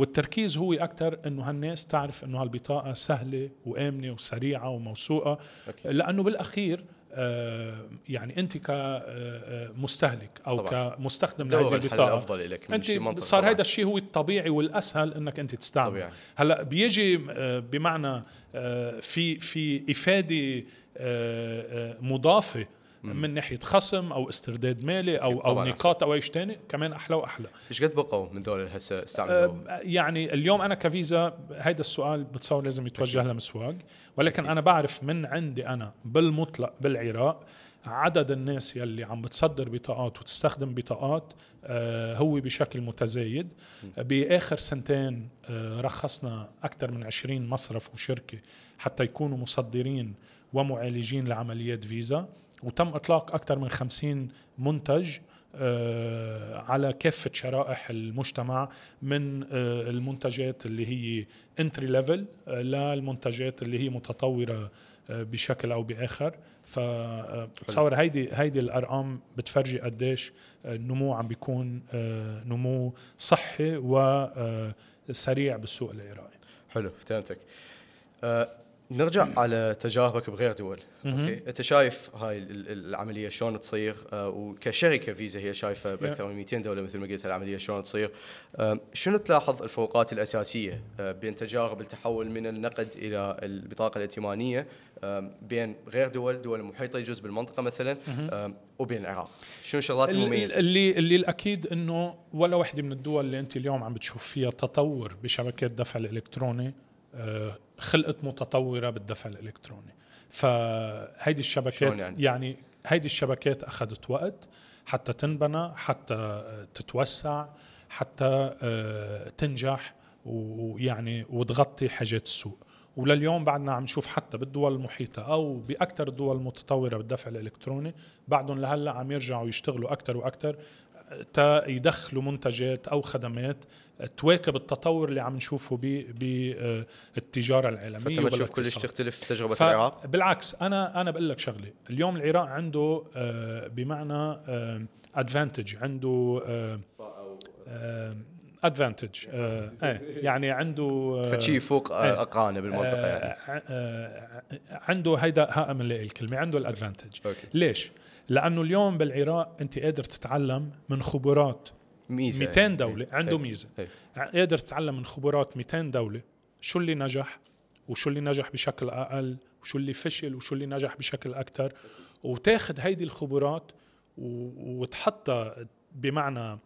والتركيز هو أكثر أنه هالناس تعرف أنه هالبطاقة سهلة وآمنة وسريعة وموثوقة أكيد. لأنه بالأخير آه، يعني أنت كمستهلك أو طبعاً. كمستخدم دور لهيدي الحل البطاقة الأفضل لك أنت صار طبعاً. هذا الشيء هو الطبيعي والأسهل إنك أنت تستعمل طبيعي. هلأ بيجي آه، بمعنى آه، في في إفادة آه، آه، مضافة من ناحية خصم أو استرداد مالي أو أو نقاط أو أي شيء ثاني كمان أحلى وأحلى. إيش قد بقوا من دول هسه استعملوا؟ يعني اليوم أنا كفيزا هيدا السؤال بتصور لازم يتوجه لمسواق ولكن أنا بعرف من عندي أنا بالمطلق بالعراق عدد الناس يلي عم بتصدر بطاقات وتستخدم بطاقات آه، هو بشكل متزايد. بآخر سنتين آه، رخصنا أكثر من 20 مصرف وشركة حتى يكونوا مصدرين ومعالجين لعمليات فيزا. وتم إطلاق أكثر من 50 منتج آه، على كافة شرائح المجتمع من آه، المنتجات اللي هي entry level للمنتجات اللي هي متطورة آه، بشكل أو بآخر. فتصور هيدي هيدي الأرقام بتفرجي قديش آه، النمو عم بيكون آه، نمو صحي وسريع بالسوق العراقي. حلو فهمتك. آه نرجع على تجاربك بغير دول. أوكي؟ أنت شايف هاي ال- ال- العملية شلون تصير؟ آه وكشركة فيزا هي شايفة بأكثر من 200 دولة مثل ما قلت العملية شلون تصير. آه شنو تلاحظ الفروقات الأساسية؟ آه بين تجارب التحول من النقد إلى البطاقة الائتمانية بين غير دول دول محيطة يجوز بالمنطقة مثلا وبين العراق. شنو الشغلات ال- المميزة؟ اللي اللي الأكيد إنه ولا وحدة من الدول اللي أنت اليوم عم بتشوف فيها تطور بشبكات الدفع الإلكتروني خلقت متطورة بالدفع الإلكتروني فهيدي الشبكات يعني؟ يعني؟ هيدي الشبكات أخذت وقت حتى تنبنى حتى آه، تتوسع حتى آه، تنجح ويعني وتغطي حاجات السوق ولليوم بعدنا عم نشوف حتى بالدول المحيطة أو بأكثر الدول المتطورة بالدفع الإلكتروني بعدهم لهلأ عم يرجعوا يشتغلوا أكثر وأكثر تا يدخلوا منتجات أو خدمات تواكب التطور اللي عم نشوفه بالتجاره العالمية فانت ما تشوف كلش. تختلف تجربة ف- العراق بالعكس أنا أنا بقول لك شغلة اليوم العراق عنده آه، بمعنى ادفانتج عنده ادفانتج [LAUGHS] يعني عنده آه، فشي يفوق إيه. آه، اقرانه بالمنطقة يعني آه، آه، عنده هيدا ها بنلاقي الكلمة عنده الادفانتج ليش؟ لأنه اليوم بالعراق أنت قادر تتعلم من خبرات ميزة 200 يعني. دولة عنده إيه. ميزة إيه. قادر تتعلم من خبرات 200 دولة شو اللي نجح وشو اللي نجح بشكل أقل وشو اللي فشل وشو اللي نجح بشكل أكثر وتاخذ هيدي الخبرات وتحطها بمعنى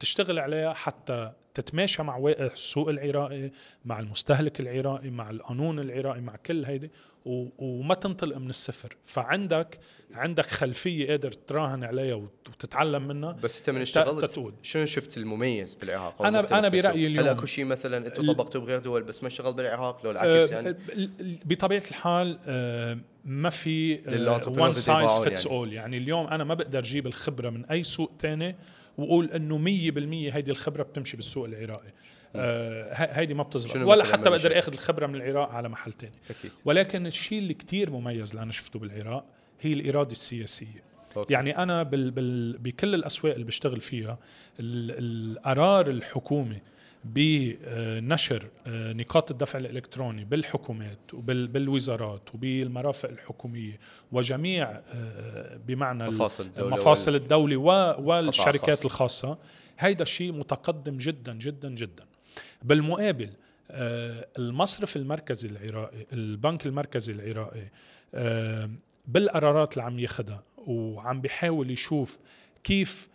تشتغل عليها حتى تتماشى مع واقع السوق العراقي مع المستهلك العراقي مع القانون العراقي مع كل هيدي و- وما تنطلق من الصفر فعندك عندك خلفية قادر تراهن عليها وت- وتتعلم منها بس أنت من اشتغلت. شنو شفت المميز بالعراق أنا بالسوق؟ برأيي اليوم- هل أكو شيء مثلا أنتم ال- طبقتوه بغير دول بس ما اشتغل بالعراق لو العكس آه، يعني ال- ال- بطبيعة الحال آه، ما في one size fits يعني. all يعني اليوم أنا ما بقدر أجيب الخبرة من أي سوق تاني واقول إنه 100% هيدي الخبرة بتمشي بالسوق العراقي. آه، هيدي ما بتزبط ولا حتى بقدر؟ آخذ الخبرة من العراق على محل تاني. أكيد. ولكن الشيء اللي كتير مميز اللي أنا شفته بالعراق هي الإرادة السياسية. أوكي. يعني أنا بال بال بكل الأسواق اللي بشتغل فيها ال- القرار الحكومي بنشر آه، نقاط الدفع الإلكتروني بالحكومات وبالوزارات وبالمرافق الحكومية وجميع آه، بمعنى مفاصل الدولة مفاصل الدولة و- والشركات الخاصة. الخاصة هيدا الشيء متقدم جدا جدا جدا بالمقابل آه، المصرف المركزي العراقي البنك المركزي العراقي بالقرارات اللي عم ياخدها وعم بيحاول يشوف كيف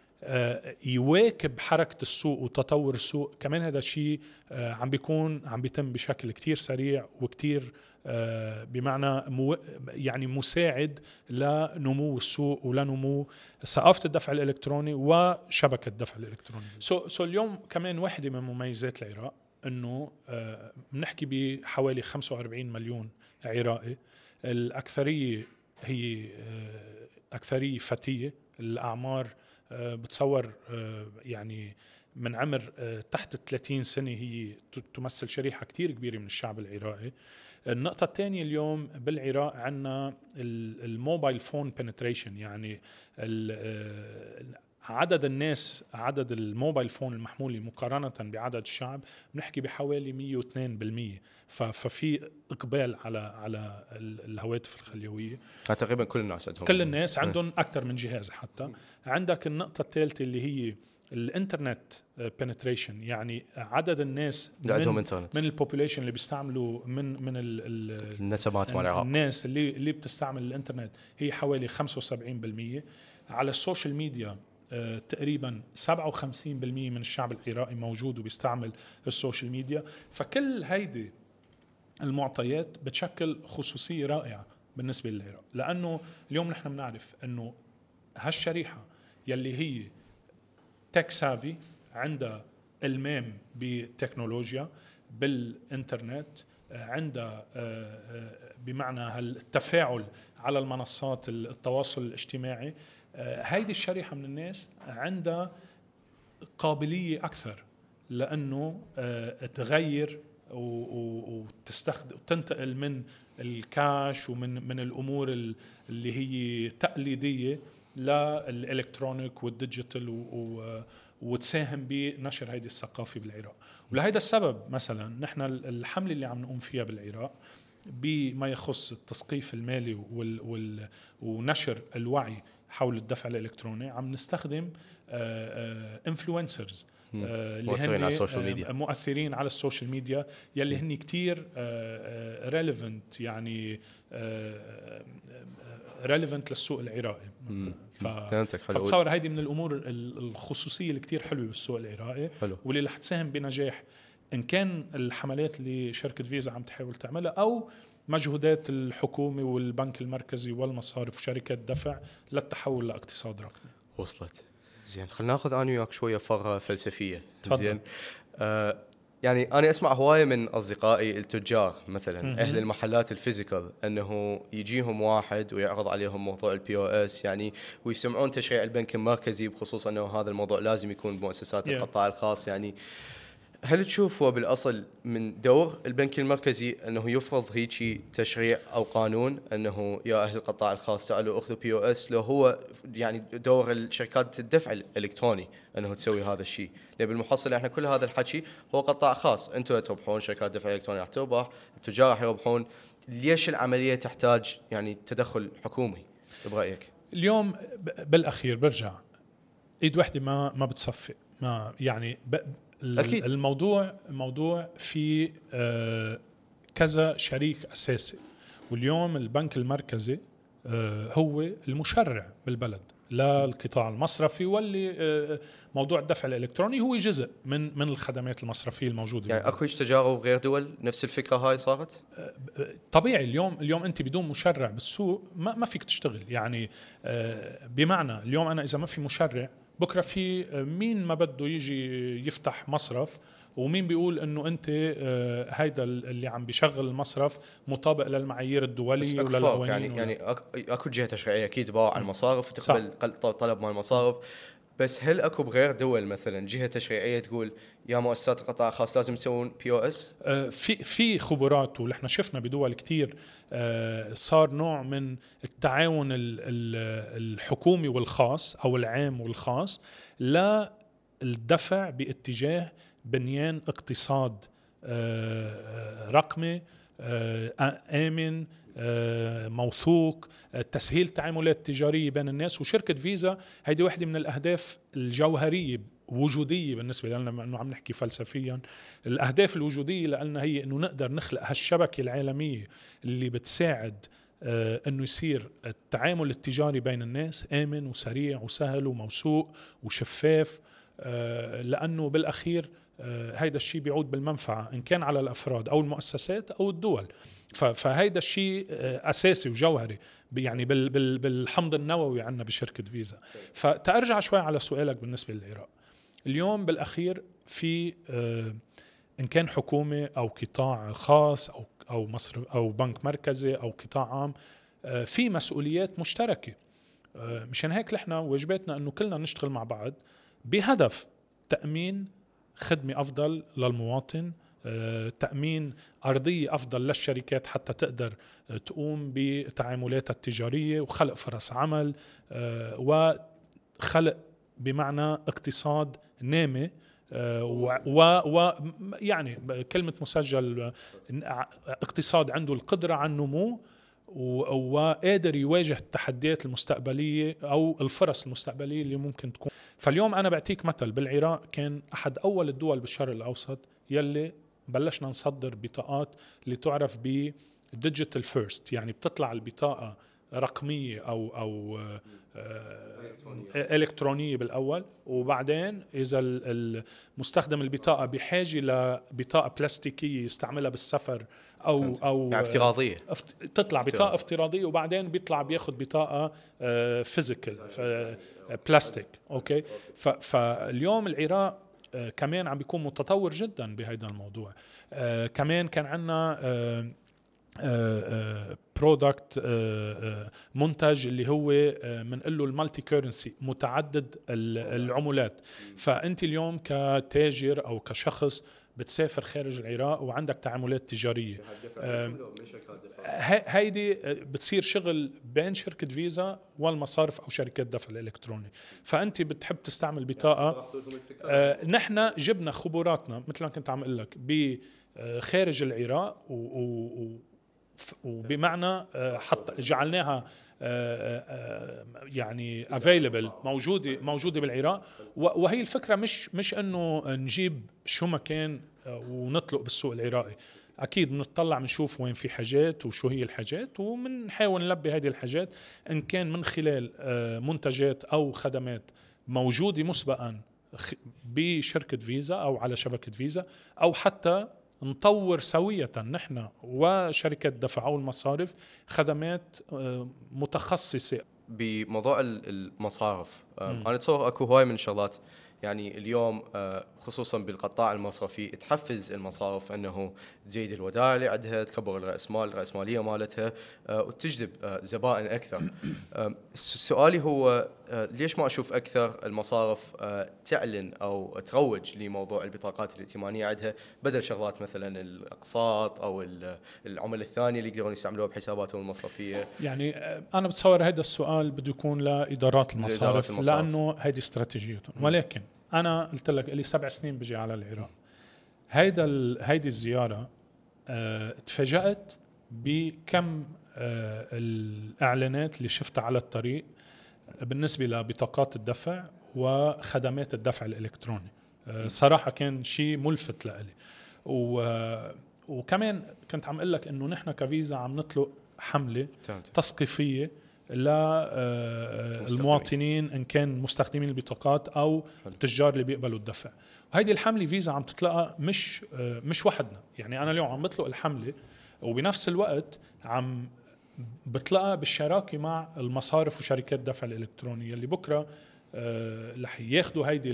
يواكب حركة السوق وتطور السوق. كمان هذا الشيء آه، عم بيكون عم بيتم بشكل كتير سريع وكتير آه، بمعنى مو يعني مساعد لنمو السوق ولنمو ثقافة الدفع الإلكتروني وشبكة الدفع الإلكتروني. so, so اليوم كمان واحدة من مميزات العراق إنه آه، بنحكي بحوالي 45 مليون عراقي. الأكثرية هي آه، أكثرية فتية. الأعمار آه، بتصور آه، يعني من عمر آه، تحت 30 سنة هي تمثل شريحة كتير كبيرة من الشعب العراقي. النقطة الثانية اليوم بالعراق عندنا ال mobile phone penetration يعني آه، عدد الناس عدد ال mobile phone المحمولة مقارنة بعدد الشعب بنحكي بحوالي 102% ف- ففي إقبال على على ال- الهواتف الخليوية. ها تقريبا كل الناس عندهم. كل الناس عندهم أكثر من جهاز حتى. عندك النقطة الثالثة اللي هي ال internet penetration يعني عدد الناس اللي عندهم من, إنترنت. من ال population اللي بيستعملوا من من ال ال النسمات مال العراق. الناس اللي اللي بتستعمل الإنترنت هي حوالي 75% على ال social media آه، تقريبا 57% من الشعب العراقي موجود وبيستعمل ال social media. فكل هيدي المعطيات بتشكل خصوصية رائعة بالنسبة للعراق. لأنه اليوم نحن بنعرف أنه هالشريحة يلي هي tech savvy عندها إلمام بالتكنولوجيا بالإنترنت آه، عندها آه، آه، بمعنى هالتفاعل على المنصات التواصل الاجتماعي. آه، هيدي الشريحة من الناس عندها قابلية أكثر لأنه آه، تغير وتستخدم وتنتقل من الكاش ومن من الأمور ال- اللي هي تقليدية لل electronic وال digital وتساهم بنشر هيدي الثقافة بالعراق. ولهذا السبب مثلا نحن ال- الحملة اللي عم نقوم فيها بالعراق بما يخص التثقيف المالي ونشر الوعي حول الدفع الإلكتروني عم نستخدم influencers مؤثرين على ال social media. مؤثرين على ال social media يلي هن كتير relevant يعني relevant للسوق العراقي. ف... فبتصور هيدي من الأمور ال- الخصوصية اللي كتير حلوة بالسوق العراقي. حلو. واللي رح تساهم بنجاح إن كان الحملات اللي شركة فيزا عم تحاول تعملها أو مجهودات الحكومة والبنك المركزي والمصارف وشركات دفع للتحول لاقتصاد رقمي وصلت زين خلينا ناخذ أنا وياك شوية فره فلسفية تفضل. زين آه يعني أنا أسمع هواية من أصدقائي التجار مثلا مهم. أهل المحلات ال physical إنه يجيهم واحد ويعرض عليهم موضوع ال POS يعني ويسمعون تشريع البنك المركزي بخصوص إنه هذا الموضوع لازم يكون بمؤسسات Yeah. القطاع الخاص يعني هل تشوف هو بالأصل من دور البنك المركزي أنه يفرض هيجي تشريع أو قانون أنه يا أهل القطاع الخاص تعالوا أخذوا بي أو اس لو هو يعني دور الشركات الدفع الإلكتروني أنه تسوي هذا الشيء، لأن بالمحصل إحنا كل هذا الحكي هو قطاع خاص، أنتم تربحون شركات دفع إلكتروني راح تربح، التجار راح يربحون، ليش العملية تحتاج يعني تدخل حكومي؟ برأيك؟ اليوم بالأخير برجع. ايد وحدة ما ما بتصفي. ما يعني أكيد. الموضوع موضوع في آه كذا شريك أساسي واليوم البنك المركزي آه هو المشرع بالبلد للقطاع المصرفي واللي آه موضوع الدفع الإلكتروني هو جزء من من الخدمات المصرفية الموجودة يعني. أكو تجارب غير دول نفس الفكرة هاي صارت؟ طبيعي اليوم اليوم أنت بدون مشرع بالسوق ما ما فيك تشتغل يعني بمعنى اليوم أنا إذا ما في مشرع بكرة في آه، مين ما بده يجي يفتح مصرف؟ ومين بيقول إنه أنت آه، هيدا اللي عم بيشغل المصرف مطابق للمعايير الدولية وللقوانين يعني ولا- يعني أكو جهة تشريعية أكيد باع على المصارف وتقبل قل- طلب مال المصارف. بس هل أكو بغير دول مثلا جهة تشريعية تقول يا مؤسسات القطاع الخاص لازم تسوون بي أو اس؟ آه، في في خبرات إحنا شفنا بدول كتير آه، صار نوع من التعاون ال- ال- الحكومي والخاص أو العام والخاص للدفع باتجاه بنيان اقتصاد آه، رقمي آمن موثوق. آه، تسهيل التعاملات التجاريه بين الناس وشركة فيزا هيدي واحدة من الأهداف الجوهرية وجودية بالنسبة لنا إنه عم نحكي فلسفيا. الأهداف الوجودية لنا هي إنه نقدر نخلق هالشبكة العالمية اللي بتساعد آه، إنه يصير التعامل التجاري بين الناس آمن وسريع وسهل وموثوق وشفاف. آه، لأنه بالأخير هيدا الشيء بيعود بالمنفعة إن كان على الأفراد أو المؤسسات أو الدول. فهيدا الشيء آه، أساسي وجوهري يعني بال- بال- بالحمض النووي عندنا بشركة فيزا. فتارجع شوي على سؤالك بالنسبة للعراق. اليوم بالأخير في آه، إن كان حكومة أو قطاع خاص أو أو مصرف أو بنك مركزي أو قطاع عام آه، في مسؤوليات مشتركة. آه، مشان هيك نحن واجباتنا إنه كلنا نشتغل مع بعض بهدف تأمين خدمة أفضل للمواطن آه، تأمين أرضية أفضل للشركات حتى تقدر آه، تقوم بتعاملاتها التجارية وخلق فرص عمل آه، وخلق بمعنى اقتصاد نامي و, و, و يعني كلمة مسجل اقتصاد عنده القدرة على النمو وقادر يواجه التحديات المستقبلية أو الفرص المستقبلية اللي ممكن تكون. فاليوم أنا بعطيك مثل بالعراق كان أحد أول الدول بالشرق الأوسط يلي بلشنا نصدر بطاقات اللي تعرف ب digital first يعني بتطلع البطاقة رقمية أو أو آه، آه، إلكترونية بالأول. وبعدين ال- المستخدم البطاقة بحاجة لبطاقة بلاستيكية يستعملها بالسفر أو فهمت. أو يعني افتراضية افت... تطلع. بطاقة افتراضية وبعدين بيطلع بياخذ بطاقة physical plastic أوكي ف... فاليوم العراق آه، كمان عم بيكون متطور جدا بهذا الموضوع آه، كمان كان عندنا product منتج اللي هو بنقول له ال multi-currency متعدد ال- العملات فأنت اليوم كتاجر أو كشخص بتسافر خارج العراق وعندك تعاملات تجارية. ه- هيدي بتصير شغل بين شركة فيزا والمصارف أو شركات دفع الإلكتروني. فأنت بتحب تستعمل بطاقة. آه، نحن جبنا خبراتنا مثل ما كنت عم أقول لك بخارج العراق و, و, وبمعنى آه، حط جعلناها آه، آه، يعني افيلبل موجودة موجودة بالعراق. وهي الفكرة مش مش إنه نجيب شو ما كان ونطلق بالسوق العراقي. أكيد بنطلع بنشوف وين في حاجات وشو هي الحاجات وبنحاول نلبي هذه الحاجات إن كان من خلال منتجات أو خدمات موجودة مسبقا بشركة فيزا أو على شبكة فيزا أو حتى نطور سوية نحن وشركة دفع أو المصارف خدمات آه، متخصصة بموضوع ال- المصارف مم. أم، أنا أتصور أكو هواي من الشغلات يعني اليوم آه، خصوصا بالقطاع المصرفي تحفز المصارف أنه تزيد الودائع اللي عندها تكبر الراس مال الرأسمالية مالتها آه، وتجذب آه، زبائن أكثر. س- سؤالي هو آه، ليش ما أشوف أكثر المصارف آه، تعلن أو تروج لموضوع البطاقات الائتمانية عندها؟ بدل شغلات مثلا الأقساط أو ال- العمل الثانية اللي يقدرون يستعملوها بحساباتهم المصرفية. يعني آه، أنا بتصور هذا السؤال بده يكون لإدارات المصارف, المصارف. لأنه هذه استراتيجيتهم. ولكن أنا قلت لك لي سبع سنين بجي على العراق. هيدا ال- هيدي الزيارة آه، تفاجأت بكم آه، الإعلانات اللي شفتها على الطريق بالنسبة لبطاقات الدفع وخدمات الدفع الإلكتروني. آه، صراحة كان شيء ملفت لإلي. و وكمان كنت عم أقول لك إنه نحن كفيزا عم نطلق حملة تمام. تثقيفية للمواطنين إن كان مستخدمين البطاقات أو. التجار اللي بيقبلوا الدفع. وهيدي الحملة فيزا عم تطلقها مش آه، مش وحدنا. يعني أنا اليوم عم بطلق الحملة وبنفس الوقت عم بطلقها بالشراكة مع المصارف وشركات الدفع الالكتروني اللي بكرة آه، رح ياخذوا هيدي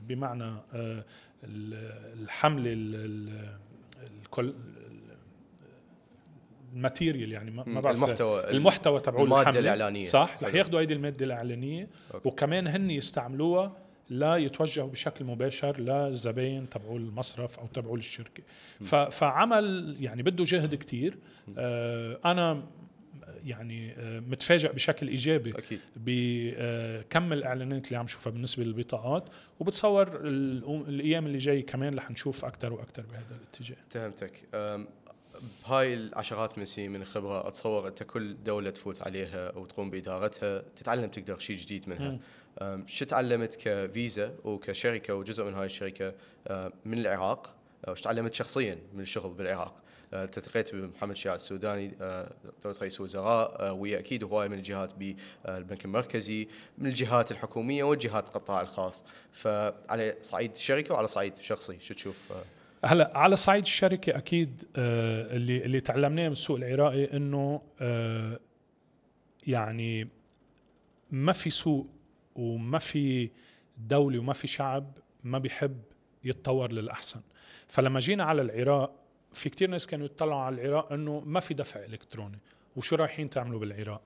بمعنى آه، ال- الحملة ال- ال- الكل الماتيريال يعني ما بعرف المحتوى المحتوى تبعوا المادة الحملة. الإعلانية. صح رح. ياخذوا هيدي المادة الإعلانية أوكي. وكمان هن يستعملوها لا يتوجهوا بشكل مباشر للزباين تبعوا المصرف أو تبعوا الشركة ف- فعمل يعني بده جهد كتير آه أنا يعني آه متفاجئ بشكل إيجابي أكيد بكم الإعلانات اللي عم شوفها بالنسبة للبطاقات وبتصور الأيام اللي جاي كمان رح نشوف أكثر وأكثر بهذا الاتجاه فهمتك بهاي العشرات من السنين من الخبره اتصور أنت كل دولة تفوت عليها وتقوم بإدارتها تتعلم تقدر شيء جديد منها. شو تعلمت كفيزا وكشركة وجزء من هاي الشركة من العراق؟ وش تعلمت شخصيا من الشغل بالعراق؟ أه، التقيت بمحمد شيع السوداني أه، دكتور رئيس وزراء أه، ويا أكيد هواي من الجهات بالبنك المركزي من الجهات الحكومية والجهات القطاع الخاص. فعلى صعيد الشركة وعلى صعيد شخصي شو تشوف؟ هلا على صعيد الشركة أكيد آه اللي اللي تعلمناه من السوق العراقي إنه آه يعني ما في سوق وما في دولة وما في شعب ما بيحب يتطور للأحسن. فلما جينا على العراق في كتير ناس كانوا يطلعوا على العراق إنه ما في دفع إلكتروني وشو رايحين تعملوا بالعراق؟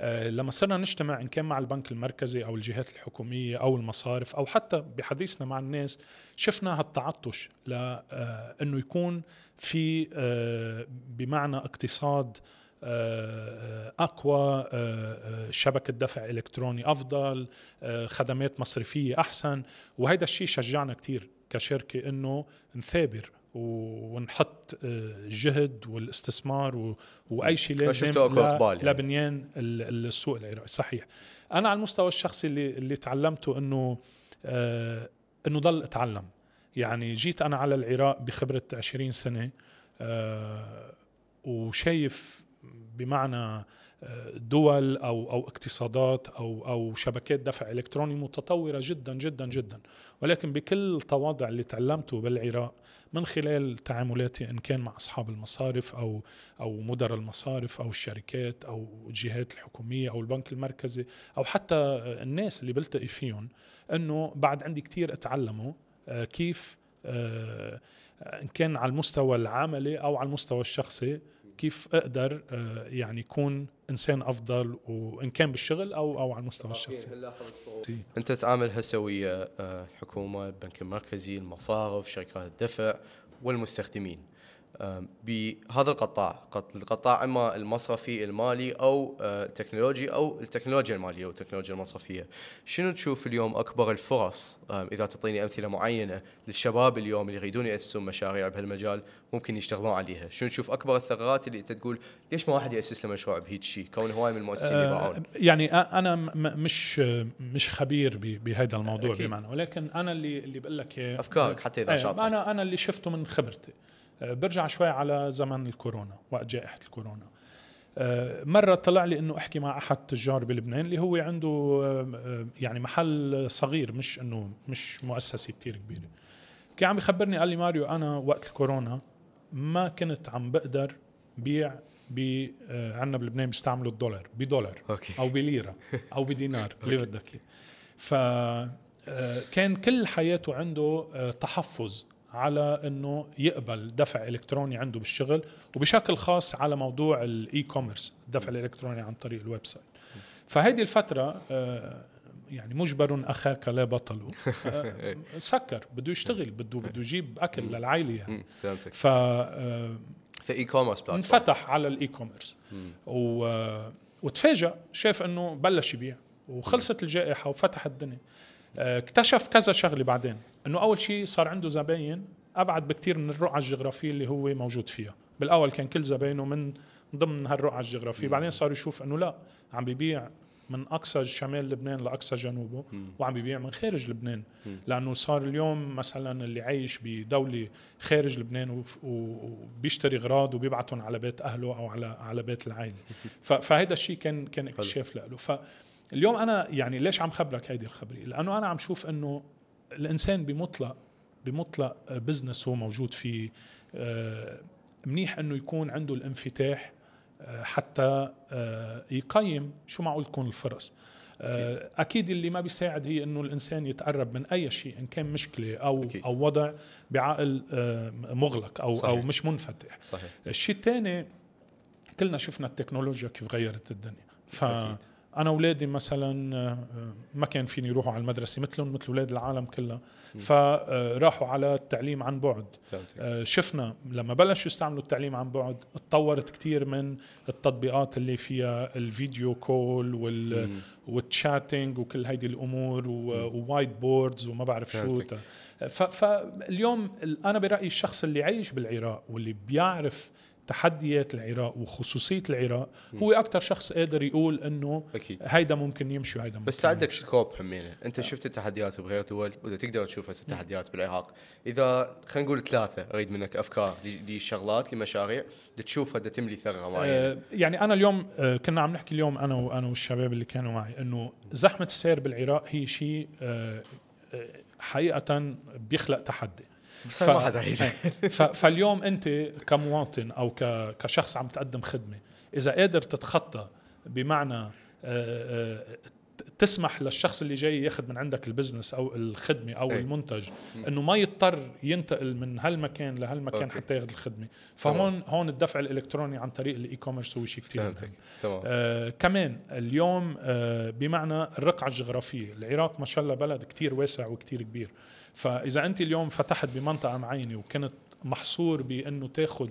لما صرنا نجتمع إن كان مع البنك المركزي أو الجهات الحكومية أو المصارف أو حتى بحديثنا مع الناس شفنا هالتعطش لأنه يكون في آه، بمعنى اقتصاد آه، أقوى آه، آه، شبكة دفع إلكتروني أفضل آه، خدمات مصرفية أحسن. وهذا الشيء شجعنا كثير كشركة إنه نثابر ونحط آه، الجهد والاستثمار و- وأي شيء لازم إقبال يعني. السوق العراقي. صحيح. أنا على المستوى الشخصي اللي اللي تعلمته إنه آه إنه ضل أتعلم. يعني جيت أنا على العراق بخبرة 20 سنة آه وشايف بمعنى آه، دول أو أو اقتصادات أو أو شبكات دفع إلكتروني متطورة جدا جدا جدا. ولكن بكل التواضع اللي تعلمته بالعراق من خلال تعاملاتي إن كان مع أصحاب المصارف أو أو مدراء المصارف أو الشركات أو الجهات الحكومية أو البنك المركزي أو حتى الناس اللي بلتقي فيهم إنه بعد عندي كتير أتعلموا آه، كيف آه، إن كان على المستوى العملي أو على المستوى الشخصي كيف أقدر آه، يعني يكون إنسان أفضل وإن كان بالشغل أو أو على المستوى الشخصي. أنت تتعامل هسه ويا آه، الحكومة البنك المركزي المصارف شركات الدفع والمستخدمين. بهذا القطاع قط- القطاع إما المصرفي المالي أو آه، التكنولوجي أو التكنولوجيا المالية والتكنولوجيا المصرفية. شنو تشوف اليوم أكبر الفرص؟ إذا تعطيني أمثلة معينة للشباب اليوم اللي يريدون يأسسون مشاريع بهالمجال ممكن يشتغلون عليها. شنو تشوف أكبر الثغرات اللي أنت تقول ليش ما واحد يأسس له مشروع بهيك شيء كون هواي من المؤسسين آه، يباعون. يعني أنا مش مش خبير بهذا الموضوع أكيد. بمعنى. ولكن أنا اللي اللي بقول لك أفكارك حتى إذا إيه، شاطر. أنا أنا اللي شفته من خبرتي. آه، برجع شوي على زمن الكورونا وقت جائحة الكورونا. آه، مرة طلع لي إنه أحكي مع أحد تجار بلبنان اللي هو عنده آه، آه، يعني محل صغير مش إنه مش مؤسسة كتير كبيرة. كان عم يخبرني قال لي ماريو أنا وقت الكورونا ما كنت عم بقدر بيع ب عندنا بلبنان بيستعملوا الدولار بدولار أوكي. أو بليرة أو بدينار [LAUGHS] اللي بدك إياه. ف آه، كان كل حياته عنده آه، تحفظ على إنه يقبل دفع إلكتروني عنده بالشغل وبشكل خاص على موضوع ال e-commerce الدفع الإلكتروني عن طريق ال website فهيدي الفترة آه، يعني مجبر أخاك لا بطل آه، [LAUGHS] سكر بده يشتغل بده بده يجيب أكل للعائلة يعني. ف آه، في e-commerce انفتح على ال e-commerce و... وتفاجأ شاف إنه بلش يبيع وخلصت الجائحة وفتح الدنيا. اكتشف كذا شغلة بعدين إنه أول شيء صار عنده زباين أبعد بكتير من الرقعه الجغرافية اللي هو موجود فيها. بالأول كان كل زباينه من ضمن هالرقعه الجغرافية بعدين صار يشوف إنه لا عم بيبيع من أقصى شمال لبنان لأقصى جنوبه وعم بيبيع من خارج لبنان. لأنه صار اليوم مثلا اللي عايش بدولة خارج لبنان وبيشتري اغراض وبيبعتهم على بيت أهله أو على على بيت العائلة. [LAUGHS] ف- فهيدا الشيء كان كان اكتشاف له فاليوم أنا يعني ليش عم خبرك هيدي الخبرية؟ لأنه أنا عم شوف إنه الإنسان بمطلق بمطلق بزنس هو موجود فيه. آه، منيح إنه يكون عنده الانفتاح آه، حتى آه، يقيم شو معقول تكون الفرص. آه، أكيد. اللي ما بيساعد هي إنه الإنسان يتقرب من أي شيء إن كان مشكلة أو أكيد. أو وضع بعقل مغلق أو صحيح. أو مش منفتح. صحيح. الشيء الثاني كلنا شفنا التكنولوجيا كيف غيرت الدنيا. أكيد. فانا اولادي مثلا آه، ما كان فيني يروحوا على المدرسة مثلهم مثل أولاد العالم كلها. فراحوا على التعليم عن بعد. آه، شفنا لما بلشوا يستعملوا التعليم عن بعد تطورت كثير من التطبيقات اللي فيها ال video call وال. وال chatting وكل هيدي الأمور و whiteboards وما بعرف شو فاليوم ال- أنا برأيي الشخص اللي عايش بالعراق واللي بيعرف تحديات العراق وخصوصية العراق هو أكثر شخص قادر يقول إنه أكيد. هيدا ممكن يمشي وهيدا ممكن بس عندك. سكوب همينه أنت شفت التحديات بغير دول وإذا تقدر تشوف هسه التحديات بالعراق. إذا خلينا نقول ثلاثة أريد منك أفكار لشغلات لمشاريع تشوفها تملي ثغرة معينة. آه، يعني أنا اليوم آه، كنا عم نحكي اليوم أنا وأنا والشباب اللي كانوا معي إنه زحمة السير بالعراق هي شيء آه، حقيقة بيخلق تحدي. بس أنا ما حدا عيد ف- فاليوم أنت كمواطن أو ك- كشخص عم تقدم خدمة إذا قادر تتخطى بمعنى آه، آه، تسمح للشخص اللي جاي ياخذ من عندك ال business أو الخدمة أو أي. المنتج إنه ما يضطر ينتقل من هالمكان لهالمكان okay. حتى ياخذ الخدمة. فهون هون الدفع الإلكتروني عن طريق ال e-commerce هو شيء كثير مهم. آه كمان اليوم آه بمعنى الرقعة الجغرافية. العراق ما شاء الله بلد كتير واسع وكتير كبير. فإذا أنت اليوم فتحت بمنطقة معينة وكنت محصور بأنه تاخد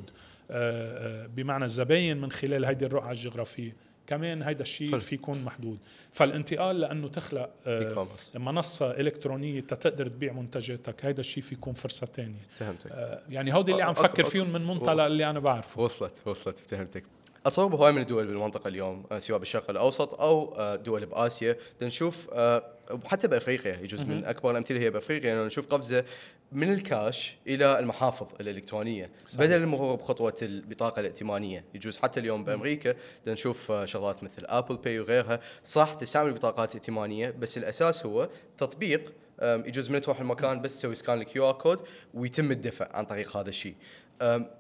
آه آه بمعنى الزباين من خلال هيدي الرقعة الجغرافية كمان هيدا الشيء. في يكون محدود. فالانتقال لأنه تخلق آه كوميرس منصة إلكترونية تقدر تبيع منتجاتك هيدا الشيء في يكون فرصة تانية. فهمتك. آه يعني هودي اللي عم فكر فيهم من منطلق اللي أنا بعرفه. وصلت وصلت فهمتك. اتصور بهواي من الدول بالمنطقة اليوم آه، سواء بالشرق الأوسط أو آه، دول بآسيا. نشوف حتى بأفريقيا يجوز من أكبر الأمثلة هي بأفريقيا يعني نشوف قفزة من الكاش إلى المحافظ الإلكترونية صحيح. بدل المرور بخطوة البطاقة الائتمانية. يجوز حتى اليوم بأمريكا نشوف آه، شغلات مثل Apple Pay وغيرها. صح تستعمل بطاقات ائتمانية بس الأساس هو تطبيق يجوز من تروح المكان بس تسوي scan ال QR code ويتم الدفع عن طريق هذا الشيء.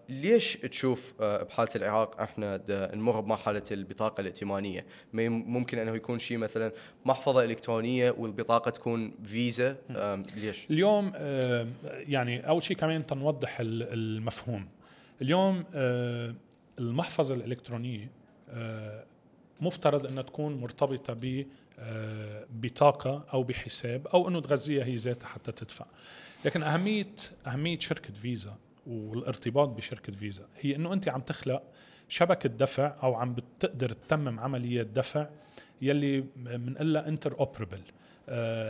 ليش تشوف أه، بحالة العراق إحنا نمر بمرحلة البطاقة الائتمانية؟ ممكن إنه يكون شيء مثلا محفظة إلكترونية والبطاقة تكون فيزا ليش؟ اليوم آه، يعني أول شيء كمان تنوضح ال- المفهوم اليوم آه، المحفظة الإلكترونية مفترض إنها تكون مرتبطة ب بطاقة أو بحساب أو إنه تغذيها هي ذاتها حتى تدفع لكن أهمية أهمية شركة فيزا والارتباط بشركة فيزا. هي إنه أنت عم تخلق شبكة دفع أو عم بتقدر تتمم عمليات دفع يلي بنقلها interoperable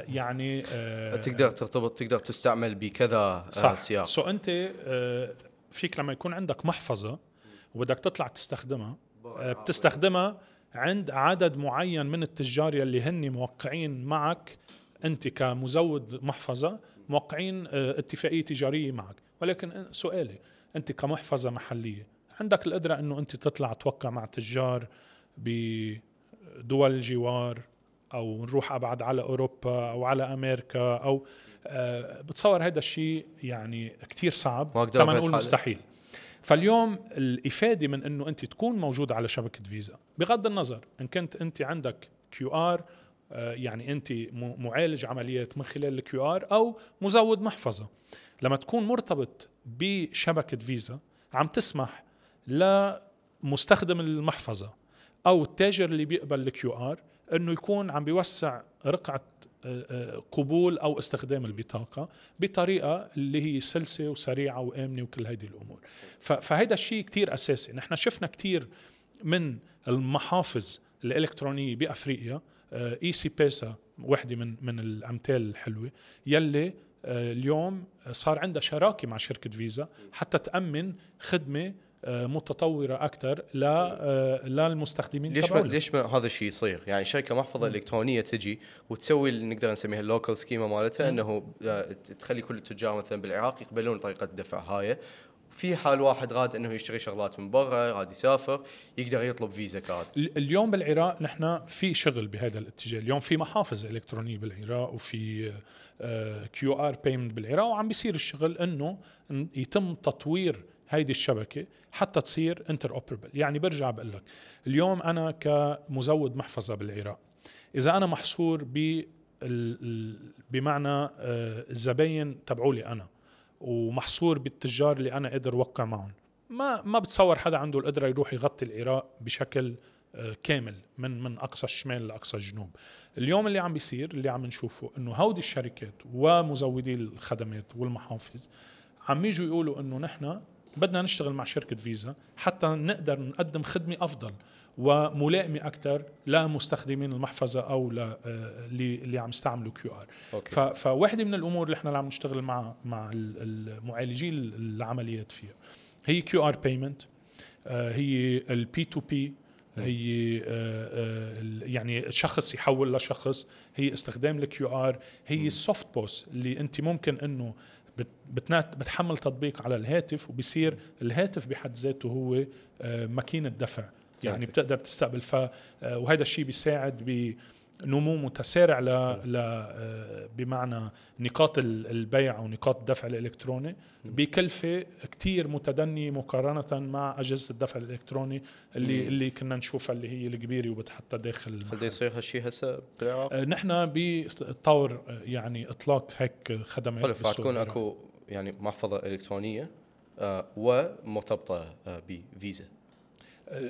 يعني آه، تقدر ترتبط تقدر تستعمل بكذا أه، صح. سياق. so أنت آه، فيك لما يكون عندك محفظة وبدك تطلع تستخدمها آه، بتستخدمها عند عدد معين من التجار يلي هن موقعين معك. أنت كمزود محفظة موقعين آه، اتفاقية تجارية معك. ولكن سؤالي أنت كمحفظة محلية عندك القدرة إنه أنت تطلع توقع مع تجار بدول الجوار أو نروح أبعد على أوروبا أو على أمريكا أو آه، بتصور هذا الشيء يعني كتير صعب ما نقول. مستحيل. فاليوم الإفادة من إنه أنت تكون موجود على شبكة فيزا. بغض النظر إن كنت أنت عندك QR يعني أنت معالج عمليات من خلال ال QR أو مزود محفظة. لما تكون مرتبط بشبكة فيزا عم تسمح لمستخدم المحفظة أو التاجر اللي بيقبل ال QR إنه يكون عم بيوسع رقعة آه، آه، قبول أو استخدام البطاقة بطريقة اللي هي سلسة وسريعة وآمنة وكل هذه الأمور. فهيدا الشيء كتير أساسي. نحن شفنا كتير من المحافظ الإلكترونية بأفريقيا M-Pesa وحدة من من الأمثال الحلوة يلي آه، اليوم صار عندها شراكة مع شركة فيزا حتى تأمن خدمة آه، متطورة أكثر للمستخدمين ليش ما. ليش ما هذا الشيء يصير؟ يعني شركة محفظة إلكترونية تجي وتسوي اللي نقدر نسميها ال local scheme مالتها إنه آه، تخلي كل التجار مثلا بالعراق يقبلون طريقة الدفع هاي في حال واحد راد إنه يشتري شغلات من برا راد يسافر يقدر يطلب Visa card. ال- اليوم بالعراق نحن في شغل بهذا الاتجاه. اليوم في محافظ الكترونيه بالعراق وفي QR payment بالعراق وعم بيصير الشغل إنه يتم تطوير هيدي الشبكة حتى تصير interoperable يعني برجع بقول لك اليوم أنا كمزود محفظة بالعراق إذا أنا محصور ب بمعنى آه، الزباين تبعولي أنا ومحصور بالتجار اللي أنا قادر أوقع معهم. ما ما بتصور حدا عنده القدرة يروح يغطي العراق بشكل آه، كامل من من أقصى الشمال لأقصى الجنوب. اليوم اللي عم بيصير اللي عم نشوفه إنه هودي الشركات ومزودي الخدمات والمحافظ عم يجوا يقولوا إنه نحن بدنا نشتغل مع شركة فيزا حتى نقدر نقدم خدمة أفضل. وملائمة أكثر لمستخدمين المحفظة أو ل- آه، اللي اللي عم يستعملوا QR. Okay. ف- فواحدة من الأمور اللي إحنا اللي عم نشتغل مع مع ال- المعالجين العمليات فيها. هي QR payment هي ال P2P هي آه، آه، يعني شخص يحول لشخص هي استخدام ال QR هي ال soft POS اللي أنت ممكن إنه بت- بتنات بتحمل تطبيق على الهاتف وبصير الهاتف بحد ذاته هو آه، ماكينة دفع. يعني. بتقدر تستقبل ف آه، وهذا الشيء بيساعد بنمو متسارع ل... ل... آه، بمعنى نقاط ال- البيع أو نقاط الدفع الإلكتروني بكلفة كتير متدنيه مقارنة مع أجهزة الدفع الإلكتروني اللي مم. اللي كنا نشوفها اللي هي الكبيرة وبتحطها داخل هل يصير هالشيء هسه بالعراق؟ آه، نحن بطور يعني إطلاق هيك خدمات حلو فتكون. أكو يعني محفظة إلكترونية آه، ومرتبطة آه، بفيزا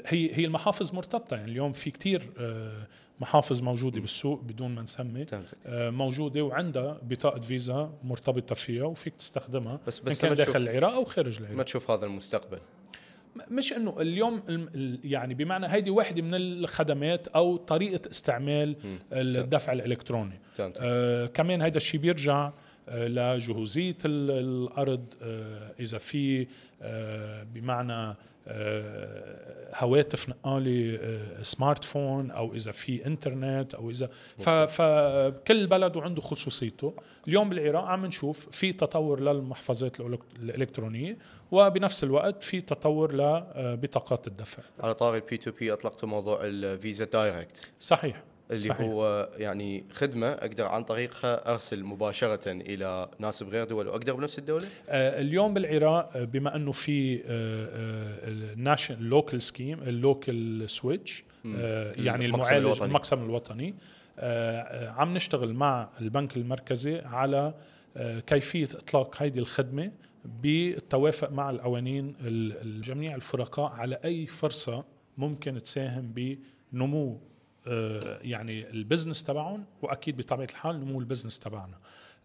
هي هي المحافظ مرتبطة يعني اليوم في كتير آه، محافظ موجودة بالسوق بدون ما نسمي آه، موجودة وعندها بطاقة فيزا مرتبطة فيها وفيك تستخدمها بس بس كان لما داخل العراق أو خارج ما العراق تشوف هذا المستقبل. مش إنه اليوم يعني بمعنى هيدي واحدة من الخدمات أو طريقة استعمال. الدفع الإلكتروني. آه كمان هذا الشيء بيرجع آه لجهوزية ال- الأرض آه إذا في آه بمعنى آه هواتف نقاله آه سمارت فون أو إذا في إنترنت أو إذا فكل بلد وعنده خصوصيته. اليوم بالعراق عم نشوف في تطور للمحفظات الإلكترونية وبنفس الوقت في تطور لبطاقات الدفع. على طاري ال P2P أطلقتوا موضوع ال Visa Direct صحيح. اللي صحيح. هو يعني خدمة أقدر عن طريقها أرسل مباشرة إلى ناس بغير دول واقدر بنفس الدولة؟ آه، اليوم بالعراق آه، بما أنه في ال national local scheme ال local switch يعني المعالج الوطني. المقسم الوطني آه، عم نشتغل مع البنك المركزي على كيفية إطلاق هذه الخدمة بالتوافق مع القوانين ال- الجميع الفرقاء على أي فرصة ممكن تساهم بنمو يعني ال business تبعهم وأكيد بطبيعة الحال نمو ال business تبعنا.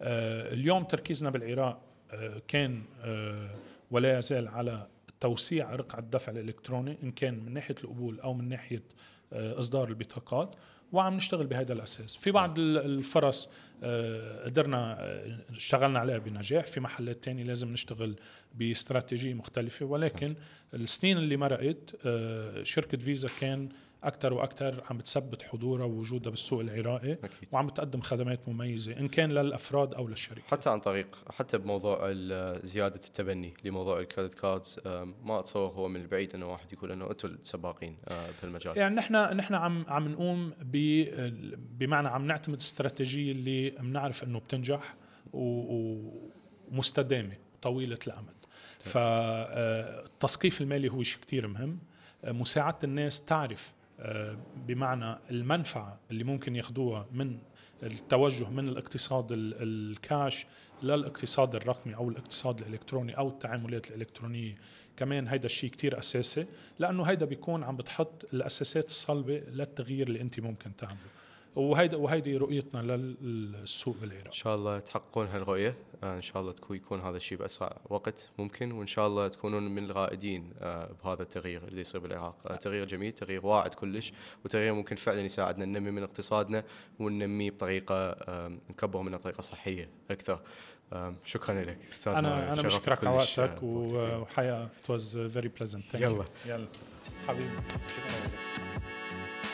آه، اليوم تركيزنا بالعراق آه، كان آه، ولا يزال على توسيع رقعة الدفع الإلكتروني إن كان من ناحية القبول أو من ناحية آه، إصدار البطاقات وعم نشتغل بهذا الأساس. في بعض ال- الفرص آه، قدرنا آه، اشتغلنا عليها بنجاح في محلات تانية لازم نشتغل باستراتيجية مختلفة. ولكن السنين اللي مرقت آه، شركة فيزا كان أكثر وأكثر عم بتثبت حضورها ووجودها بالسوق العراقي أكيد. وعم بتقدم خدمات مميزة إن كان للأفراد أو للشركات حتى عن طريق حتى بموضوع زيادة التبني لموضوع الكريدت كاردز أم، ما أتصور هو من البعيد إنه واحد يقول إنه أنتم السباقين أه، بهالمجال. يعني نحن نحن عم عم نقوم بمعنى عم نعتمد استراتيجية اللي بنعرف إنه بتنجح ومستدامة طويلة الأمد. فالتثقيف المالي هو شيء كتير مهم. آه، مساعدة الناس تعرف آه، بمعنى المنفعة اللي ممكن ياخذوها من التوجه من الاقتصاد ال- الكاش للاقتصاد الرقمي أو الاقتصاد الإلكتروني أو التعاملات الإلكترونية. كمان هيدا الشيء كتير أساسي لأنه هيدا بيكون عم بتحط الأساسات الصلبة للتغيير اللي أنت ممكن تعمله. وهيدا وهيدي رؤيتنا للسوق بالعراق. إن شاء الله تحققون هالرؤية. آه، إن شاء الله تكون يكون هذا الشيء بأسرع وقت ممكن وإن شاء الله تكونون من الرائدين آه، بهذا التغيير اللي يصير بالعراق. آه، تغيير جميل تغيير واعد كلش وتغيير ممكن فعلا يساعدنا ننمي من اقتصادنا وننميه بطريقة نكبره منه بطريقه صحيه أكثر. شكرا لك. أستاذ أنا. أنا بشكرك على وقتك was very pleasant. Thank you. يلا. يلا. حبيبي. شكرا لك